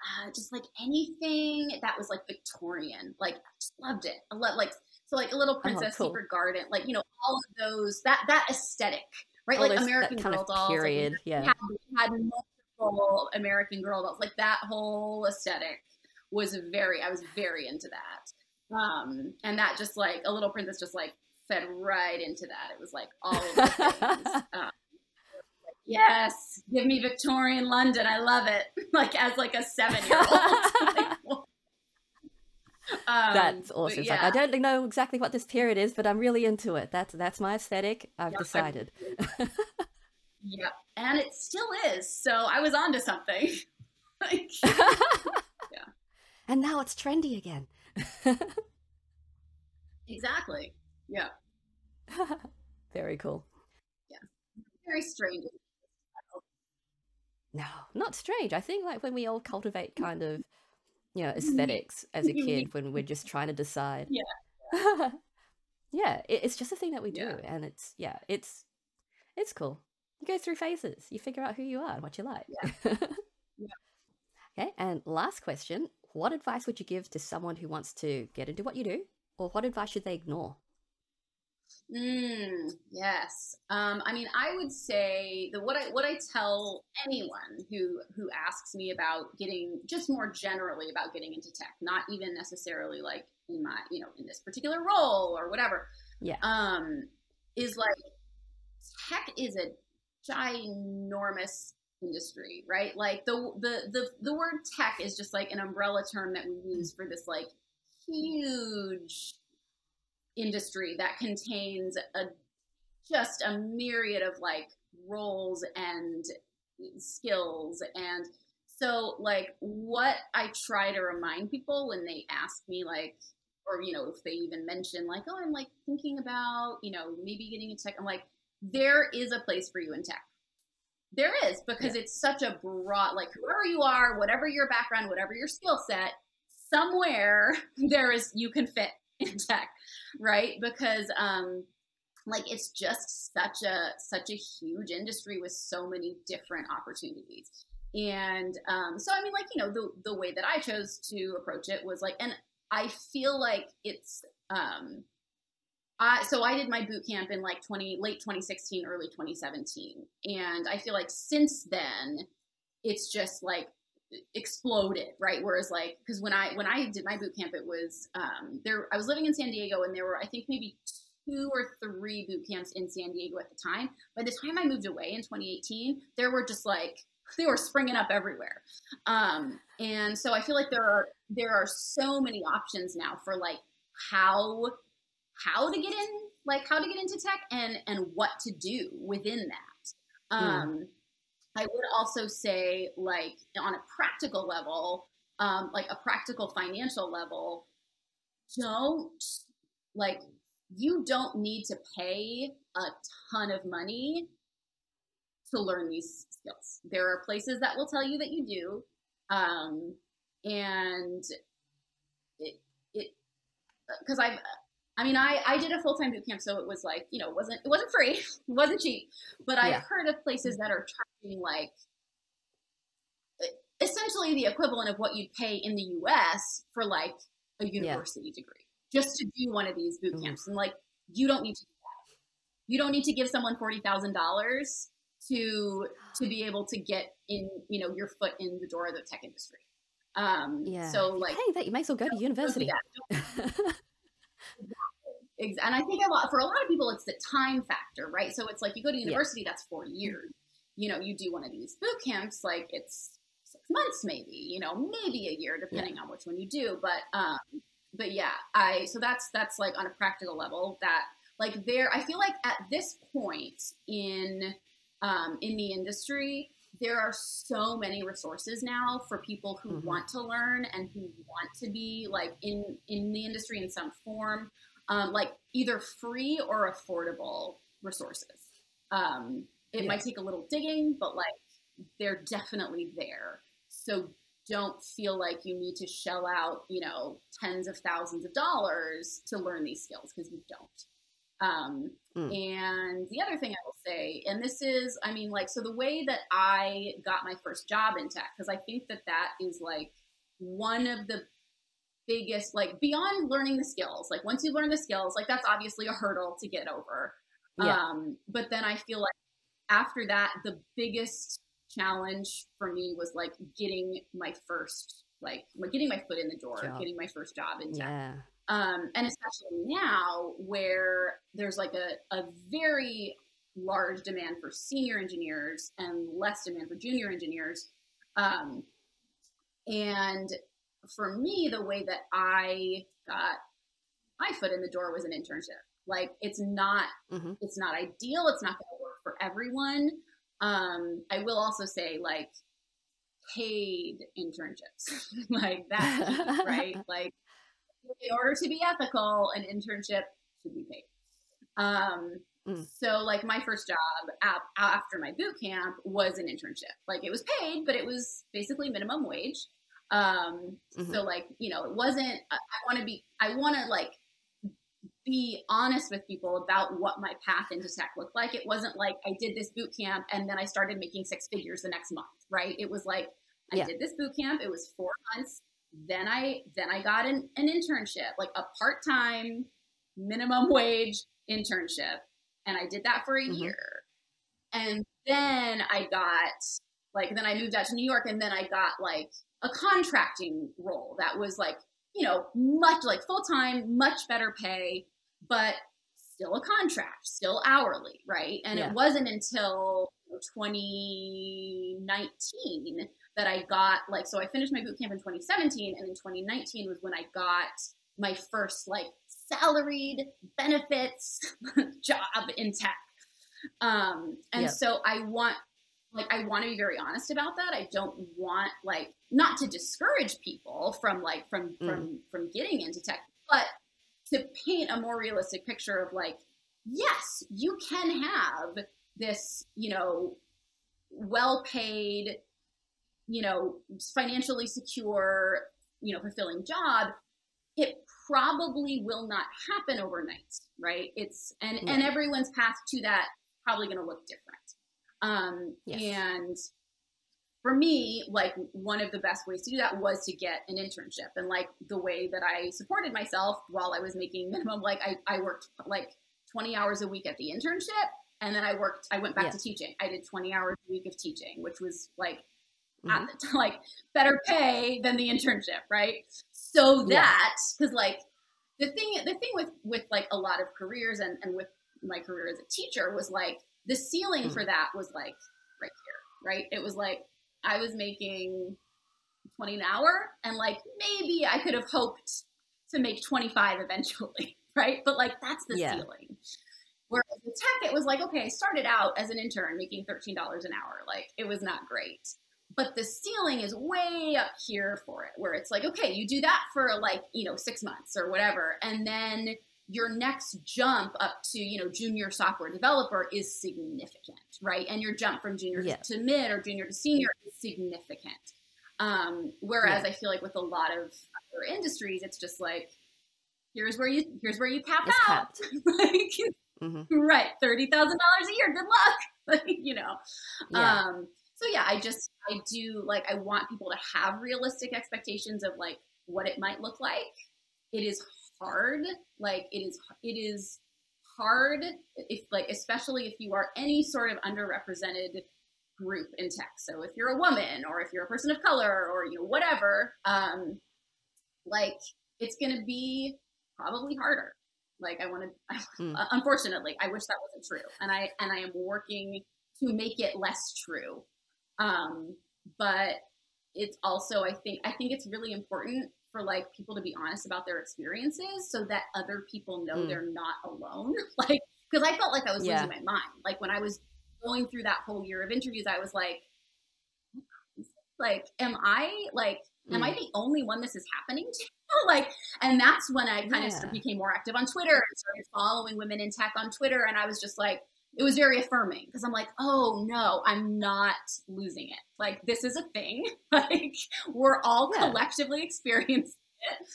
uh, just like anything that was like Victorian. Like, I just loved it. I love like so like a little oh, Princess oh, cool. Secret Garden, like you know all of those that that aesthetic, right? Like American Girl dolls, period, like, yeah. Had, had multiple American Girl dolls, like that whole aesthetic was very. I was very into that. Um, and that just like a little princess just like fed right into that. It was like all of the things. <laughs> um, yes, give me Victorian London. I love it. <laughs> Like as like a seven year old. <laughs> Um, that's awesome. Yeah. Like, I don't know exactly what this period is, but I'm really into it. That's that's my aesthetic. I've decided. <laughs> yeah, and it still is. So I was onto something. like, yeah. And now it's trendy again. exactly. Yeah. Very cool. Yeah. Very strange. No, not strange. I think like when we all cultivate mm-hmm. kind of, you know, mm-hmm. aesthetics as a mm-hmm. kid when we're just trying to decide. Yeah. <laughs> yeah, it, it's just a thing that we do, yeah. and it's yeah, it's it's cool. You go through phases. You figure out who you are and what you like. Yeah. <laughs> yeah. Okay, and last question: what advice would you give to someone who wants to get into what you do, or what advice should they ignore? Mm, yes. Um, I mean, I would say that what I what I tell anyone who who asks me about getting just more generally about getting into tech, not even necessarily like in my you know in this particular role or whatever. Yeah. Um, is like tech is a ginormous industry, right? Like the the the the word tech is just like an umbrella term that we use for this like huge industry that contains a just a myriad of like roles and skills. And so like what I try to remind people when they ask me like or you know if they even mention like oh I'm like thinking about you know maybe getting a tech I'm like there is a place for you in tech. There is because yeah. it's such a broad, like whoever you are, whatever your background, whatever your skill set, somewhere <laughs> there is you can fit in tech, right? Because um, like it's just such a such a huge industry with so many different opportunities. And um, so I mean, like you know, the the way that I chose to approach it was like, and I feel like it's um, I, so I did my boot camp in like 20 late 2016 early 2017 and I feel like since then it's just like exploded right? Whereas like because when I when I did my boot camp it was um there I was living in San Diego and there were I think maybe two or three boot camps in San Diego at the time. By the time I moved away in 2018 there were just like <laughs> they were springing up everywhere. Um and so I feel like there are there are so many options now for like how how to get in, like how to get into tech and and what to do within that. Um, I would also say, like on a practical level, um, like a practical financial level, don't like you don't need to pay a ton of money to learn these skills. There are places that will tell you that you do, um, and it it because I've I mean, I, I did a full time boot camp, so it was like, you know, it wasn't it wasn't free, <laughs> it wasn't cheap. But I've heard of places that are charging like essentially the equivalent of what you'd pay in the US for like a university yeah. degree just to do one of these boot camps. Mm-hmm. And like, you don't need to do that. You don't need to give someone forty thousand dollars to to be able to get in you know your foot in the door of the tech industry um Yeah. so like hey, that you might as well go to do university. Ex- <laughs> and I think a lot for a lot of people, it's the time factor, right? So it's like you go to university, that's four years. You know, you do one of these boot camps, like it's six months, maybe. You know, maybe a year, depending on which one you do. But um, but yeah, I so that's that's like on a practical level that like there, I feel like at this point in um, in the industry, there are so many resources now for people who Mhm. want to learn and who want to be like in in the industry in some form um, like either free or affordable resources um, it Yeah. might take a little digging but like they're definitely there so don't feel like you need to shell out you know tens of thousands of dollars to learn these skills because you don't um, Mm. and the other thing I will say, and this is, I mean, like, so the way that I got my first job in tech, because I think that that is like one of the biggest, like, beyond learning the skills, like, once you learn the skills, like, that's obviously a hurdle to get over. Yeah. Um, but then I feel like after that, the biggest challenge for me was like getting my first, like, getting my foot in the door, Job. getting my first job in tech Yeah. um, and especially now where there's like a, a very large demand for senior engineers and less demand for junior engineers um, and for me the way that i got my foot in the door was an internship like it's not hmm it's not ideal it's not going to work for everyone um, i will also say like paid internships <laughs> like that <laughs> right like in order to be ethical, an internship should be paid. Um, Mm. So, like, my first job ap- after my boot camp was an internship. Like, it was paid, but it was basically minimum wage. Um, Mhm. So, like, you know, it wasn't. I, I want to be. I want to like be honest with people about what my path into tech looked like. It wasn't like I did this boot camp and then I started making six figures the next month, right? It was like I Yeah. did this boot camp. It was four months. Then I then I got an, an internship, like a part time minimum <laughs> wage internship, and I did that for a Mhm. year. And then I got like then I moved out to New York, and then I got like a contracting role that was like you know much like full time, much better pay, but still a contract, still hourly, right? And Yeah. it wasn't until 2019 that I got like so I finished my boot camp in 2017 and in 2019 was when I got my first like salaried benefits <laughs> job in tech. Um and so I want like I want to be very honest about that. I don't want like not to discourage people from like from Mm. from from getting into tech, but to paint a more realistic picture of like yes, you can have this, you know, well paid, you know, financially secure, you know, fulfilling job, it probably will not happen overnight, right? It's and and everyone's path to that probably going to look different. Um Yes. and for me, like one of the best ways to do that was to get an internship. And like the way that I supported myself while I was making <laughs> minimum, like I, I worked like 20 hours a week at the internship. And then I worked, I went back Yeah. to teaching. I did 20 hours a week of teaching, which was like Mhm. at the <laughs> like better pay than the internship, right? So Yeah. that because like the thing the thing with with like a lot of careers and and with my career as a teacher was like the ceiling Mm. for that was like right here, right? It was like I was making 20 an hour and like maybe I could have hoped to make 25 eventually, <laughs> right? But like that's the Yeah. ceiling. Whereas with tech, it was like, okay, I started out as an intern making $13 an hour. Like it was not great. But the ceiling is way up here for it, where it's like, okay, you do that for like, you know, six months or whatever. And then your next jump up to, you know, junior software developer is significant, right? And your jump from junior Yeah. to mid or junior to senior is significant. Um, whereas I feel like with a lot of other industries, it's just like, here's where you here's where you cap It's out. <laughs> like, hmm right, thirty thousand dollars a year. Good luck. <laughs> Like, you know. Yeah. Um, so yeah, I just I do like I want people to have realistic expectations of like what it might look like. It is hard. Like it is it is hard if like especially if you are any sort of underrepresented group in tech. So if you're a woman or if you're a person of color or you know whatever, um, like it's going to be probably harder. Like I want to, mm. unfortunately, I wish that wasn't true, and I and I am working to make it less true. Um, but it's also I think I think it's really important for like people to be honest about their experiences so that other people know mm. they're not alone. <laughs> like because I felt like I was yeah. losing my mind. Like when I was going through that whole year of interviews, I was like, like, am I like, am I mm. the only one this is happening to? <laughs> like, and that's when I kind yeah. of became more active on Twitter and started following women in tech on Twitter. And I was just like, it was very affirming because I'm like, oh no, I'm not losing it. Like this is a thing. <laughs> like we're all yeah. collectively experiencing it.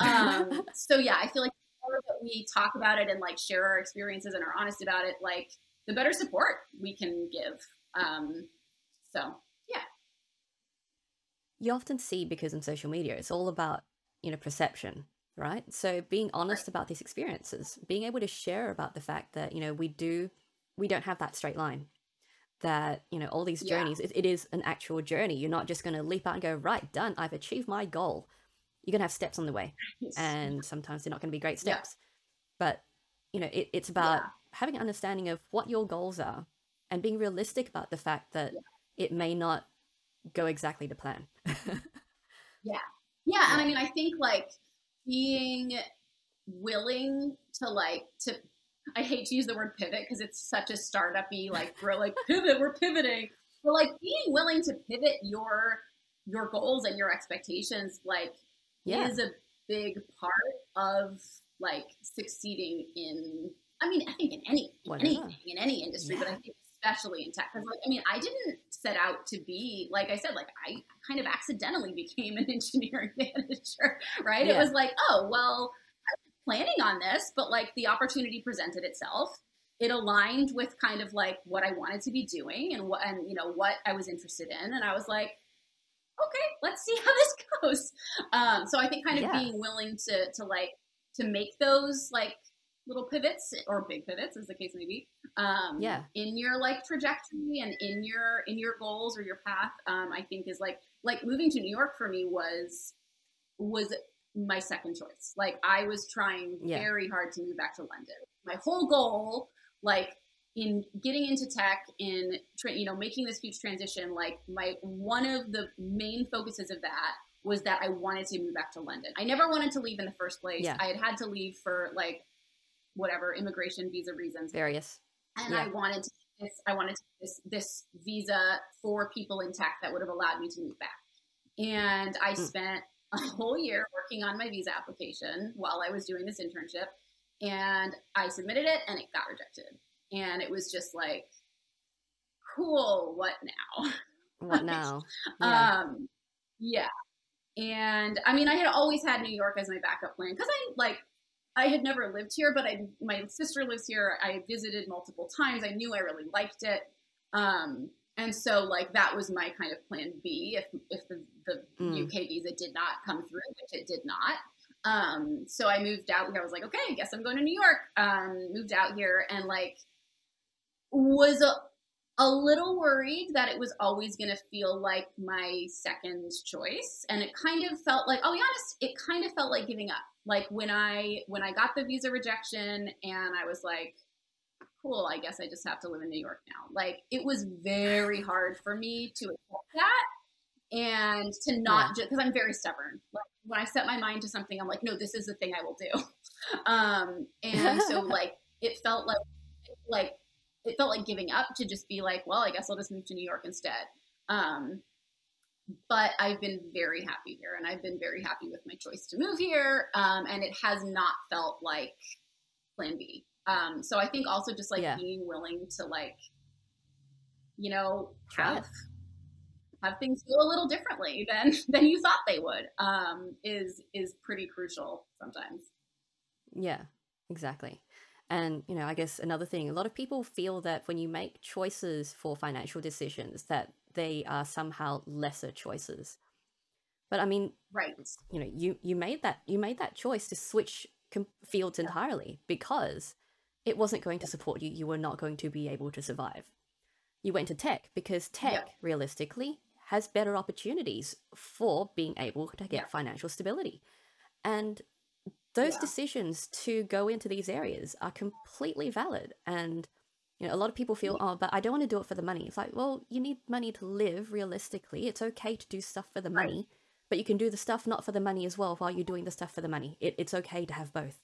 <laughs> Um, so yeah, I feel like the more that we talk about it and like share our experiences and are honest about it, like the better support we can give. Um, so yeah. You often see because in social media, it's all about you know perception right so being honest right. about these experiences being able to share about the fact that you know we do we don't have that straight line that you know all these journeys yeah. it, it is an actual journey. You're not just going to leap out and go right done i've achieved my goal. You're going to have steps on the way and sometimes they're not going to be great steps. Yeah. but you know it, it's about yeah. having an understanding of what your goals are and being realistic about the fact that it may not go exactly to plan. <laughs> Yeah. Yeah and i mean i think like being willing to like to I hate to use the word pivot because it's such a startup-y, like we're like pivot, we're pivoting. But like being willing to pivot your your goals and your expectations, like yeah. is a big part of like succeeding in I mean, I think in any anything in any industry, yeah. but I think especially in tech. Because like I mean, I didn't set out to be like I said, like I kind of accidentally became an <laughs> engineering manager, right? Yeah. It was like, oh well, planning on this, but like the opportunity presented itself. It aligned with kind of like what I wanted to be doing and what and you know what I was interested in, and I was like, okay, let's see how <laughs> this goes. Um, so I think kind of yeah. being willing to to like to make those like little pivots or big pivots as the case may be um yeah in your like trajectory and in your in your goals or your path um i think is like like moving to new york for me was was my second choice. Like I was trying yeah. very hard to move back to London. My whole goal, like in getting into tech, in you know making this huge transition, like my one of the main focuses of that was that I wanted to move back to London. I never wanted to leave in the first place. Yeah. I had had to leave for like whatever immigration visa reasons, various, and yeah. I wanted to this. I wanted this this visa for people in tech that would have allowed me to move back. And I mm. spent a whole year working on my visa application while I was doing this internship. And I submitted it and it got rejected. And it was just like, cool, what now? <laughs> What now? Yeah. Um, yeah. And I mean, I had always had New York as my backup plan because I like, I had never lived here, but I, my sister lives here. I visited multiple times. I knew I really liked it. Um, and so like that was my kind of plan B if if the, the mm. UK visa did not come through, which it did not. Um, so I moved out here. I was like, okay, I guess I'm going to New York. Um, moved out here and like was a, a little worried that it was always going to feel like my second choice and it kind of felt like i'll be honest it kind of felt like giving up like when i when i got the visa rejection and i was like cool, I guess I just have to live in New York now. Like it was very hard for me to accept that and to not yeah. just because I'm very stubborn. Like when I set my mind to something, I'm like, no, this is the thing I will do. <laughs> Um, and so <laughs> like it felt like like it felt like giving up to just be like, well, I guess I'll just move to New York instead. Um, but I've been very happy here, and I've been very happy with my choice to move here. Um, and it has not felt like Plan B. Um, so I think also just like yeah. being willing to like, you know, have have things go a little differently than <laughs> than you thought they would um, is is pretty crucial sometimes. Yeah, exactly. And you know, I guess another thing, a lot of people feel that when you make choices for financial decisions, that they are somehow lesser choices. But I mean, right? You know, you you made that you made that choice to switch fields entirely because it wasn't going to support you. You were not going to be able to survive. You went to tech because tech, Yeah. realistically, has better opportunities for being able to get Yeah. financial stability. And those Yeah. decisions to go into these areas are completely valid. And you know, a lot of people feel, oh, but I don't want to do it for the money. It's like, well, you need money to live realistically. It's okay to do stuff for the Right. money, but you can do the stuff not for the money as well while you're doing the stuff for the money. It, it's okay to have both.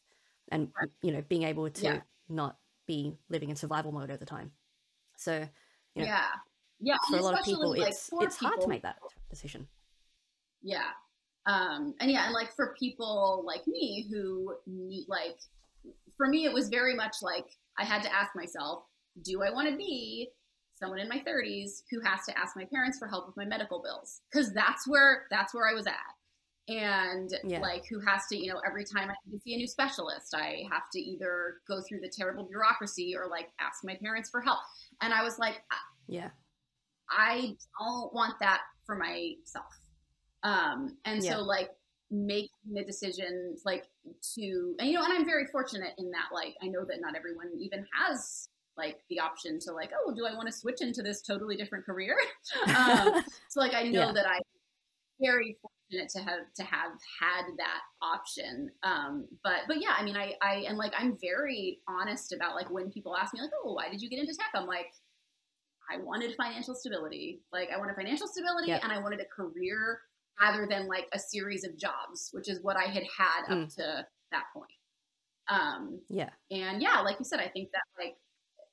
And, Right. you know, being able to. Not be living in survival mode all the time. So, you know, Yeah. Yeah. for a lot of people, like, it's it's hard to make that decision. Yeah. Um, and yeah, and like for people like me who need, like, for me, it was very much like I had to ask myself, do I want to be someone in my 30s who has to ask my parents for help with my medical bills? Because that's where that's where I was at. And Yeah. like, who has to, you know, every time I see a new specialist, I have to either go through the terrible bureaucracy or like ask my parents for help. And I was like, Yeah. I don't want that for myself. Um, and Yeah. so like making the decisions like to and you know and I'm very fortunate in that like I know that not everyone even has like the option to like oh do I want to switch into this totally different career <laughs> um, so like I <laughs> know Yeah. that I'm very fortunate to have to have had that option um, but but yeah I mean I I and like I'm very honest about like when people ask me like oh why did you get into tech I'm like I wanted financial stability. Like I wanted financial stability Yep. and I wanted a career rather than like a series of jobs, which is what I had had up Mm. to that point. Um, Yeah. and yeah, like you said, I think that like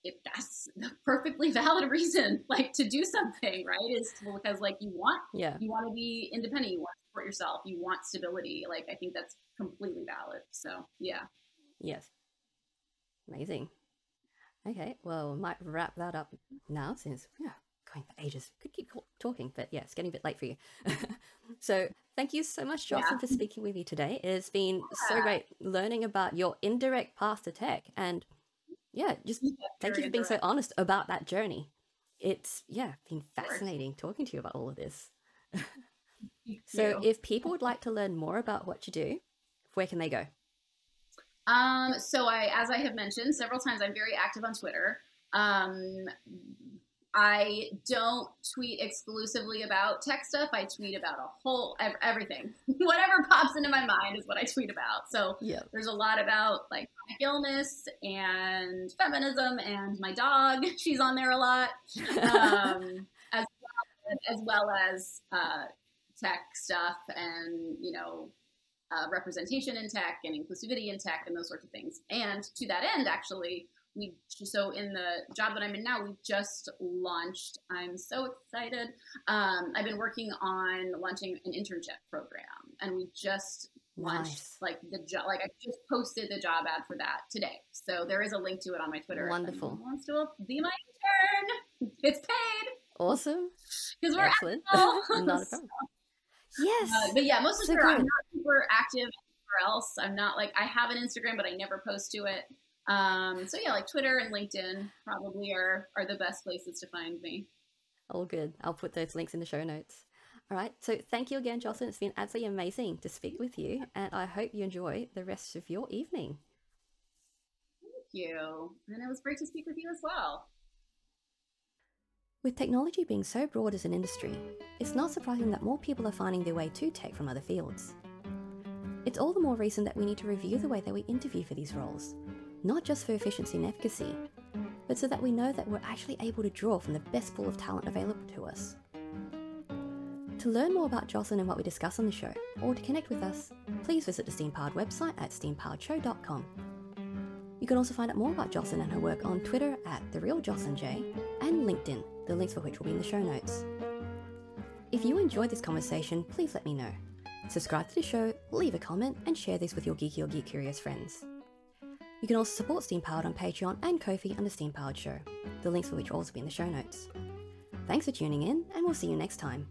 if that's the perfectly <laughs> valid reason, like to do something, right? Is because like you want Yeah. you want to be independent, you want to support yourself, you want stability. Like I think that's completely valid. So yeah, Yes. Amazing. Okay, well, we might wrap that up now since, yeah, going for ages. Could keep talking, but yeah, it's getting a bit late for you. <laughs> so, thank you so much, Yeah. Jocelyn, for speaking with me today. It's been so great learning about your indirect path to tech. And yeah, just thank you for being so honest about that journey. It's, yeah, been fascinating talking to you about all of this. So, if people would like to learn more about what you do, where can they go? Um, so I, as I have mentioned several times, I'm very active on Twitter. Um, I don't tweet exclusively about tech stuff. I tweet about a whole everything. <laughs> Whatever pops into my mind is what I tweet about. So Yeah. there's a lot about like illness and feminism and my dog. <laughs> She's on there a lot, um, <laughs> as well, as well as uh, tech stuff and you know uh, representation in tech and inclusivity in tech and those sorts of things. And to that end, actually, we so in the job that I'm in now, we just launched. I'm so excited. Um, I've been working on launching an internship program, and we just launched Nice. like the job. Like I just posted the job ad for that today. So there is a link to it on my Twitter. Wonderful. anyone wants to be my intern? It's paid Awesome. because we're Excellent. <laughs> Not a problem. <laughs> Yes. Uh, but yeah, most of So Twitter, I'm not super active anywhere else. I'm not like I have an Instagram, but I never post to it. Um, so yeah, like Twitter and LinkedIn probably are are the best places to find me. All good. I'll put those links in the show notes. All right. So thank you again, Jocelyn. It's been absolutely amazing to speak with you, and I hope you enjoy the rest of your evening. Thank you, and it was great to speak with you as well. With technology being so broad as an industry, it's not surprising that more people are finding their way to tech from other fields. It's all the more reason that we need to review the way that we interview for these roles, not just for efficiency and efficacy, but so that we know that we're actually able to draw from the best pool of talent available to us. To learn more about Jocelyn and what we discuss on the show, or to connect with us, please visit the Steampowered website at steampoweredshow.com. You can also find out more about Jocelyn and her work on Twitter at TheRealJocelynJ and LinkedIn, the links for which will be in the show notes. If you enjoyed this conversation, please let me know. Subscribe to the show, leave a comment, and share this with your geeky or geek curious friends. You can also support Steam Powered on Patreon and Ko-fi under Steam Powered Show, the links for which will also be in the show notes. Thanks for tuning in, and we'll see you next time.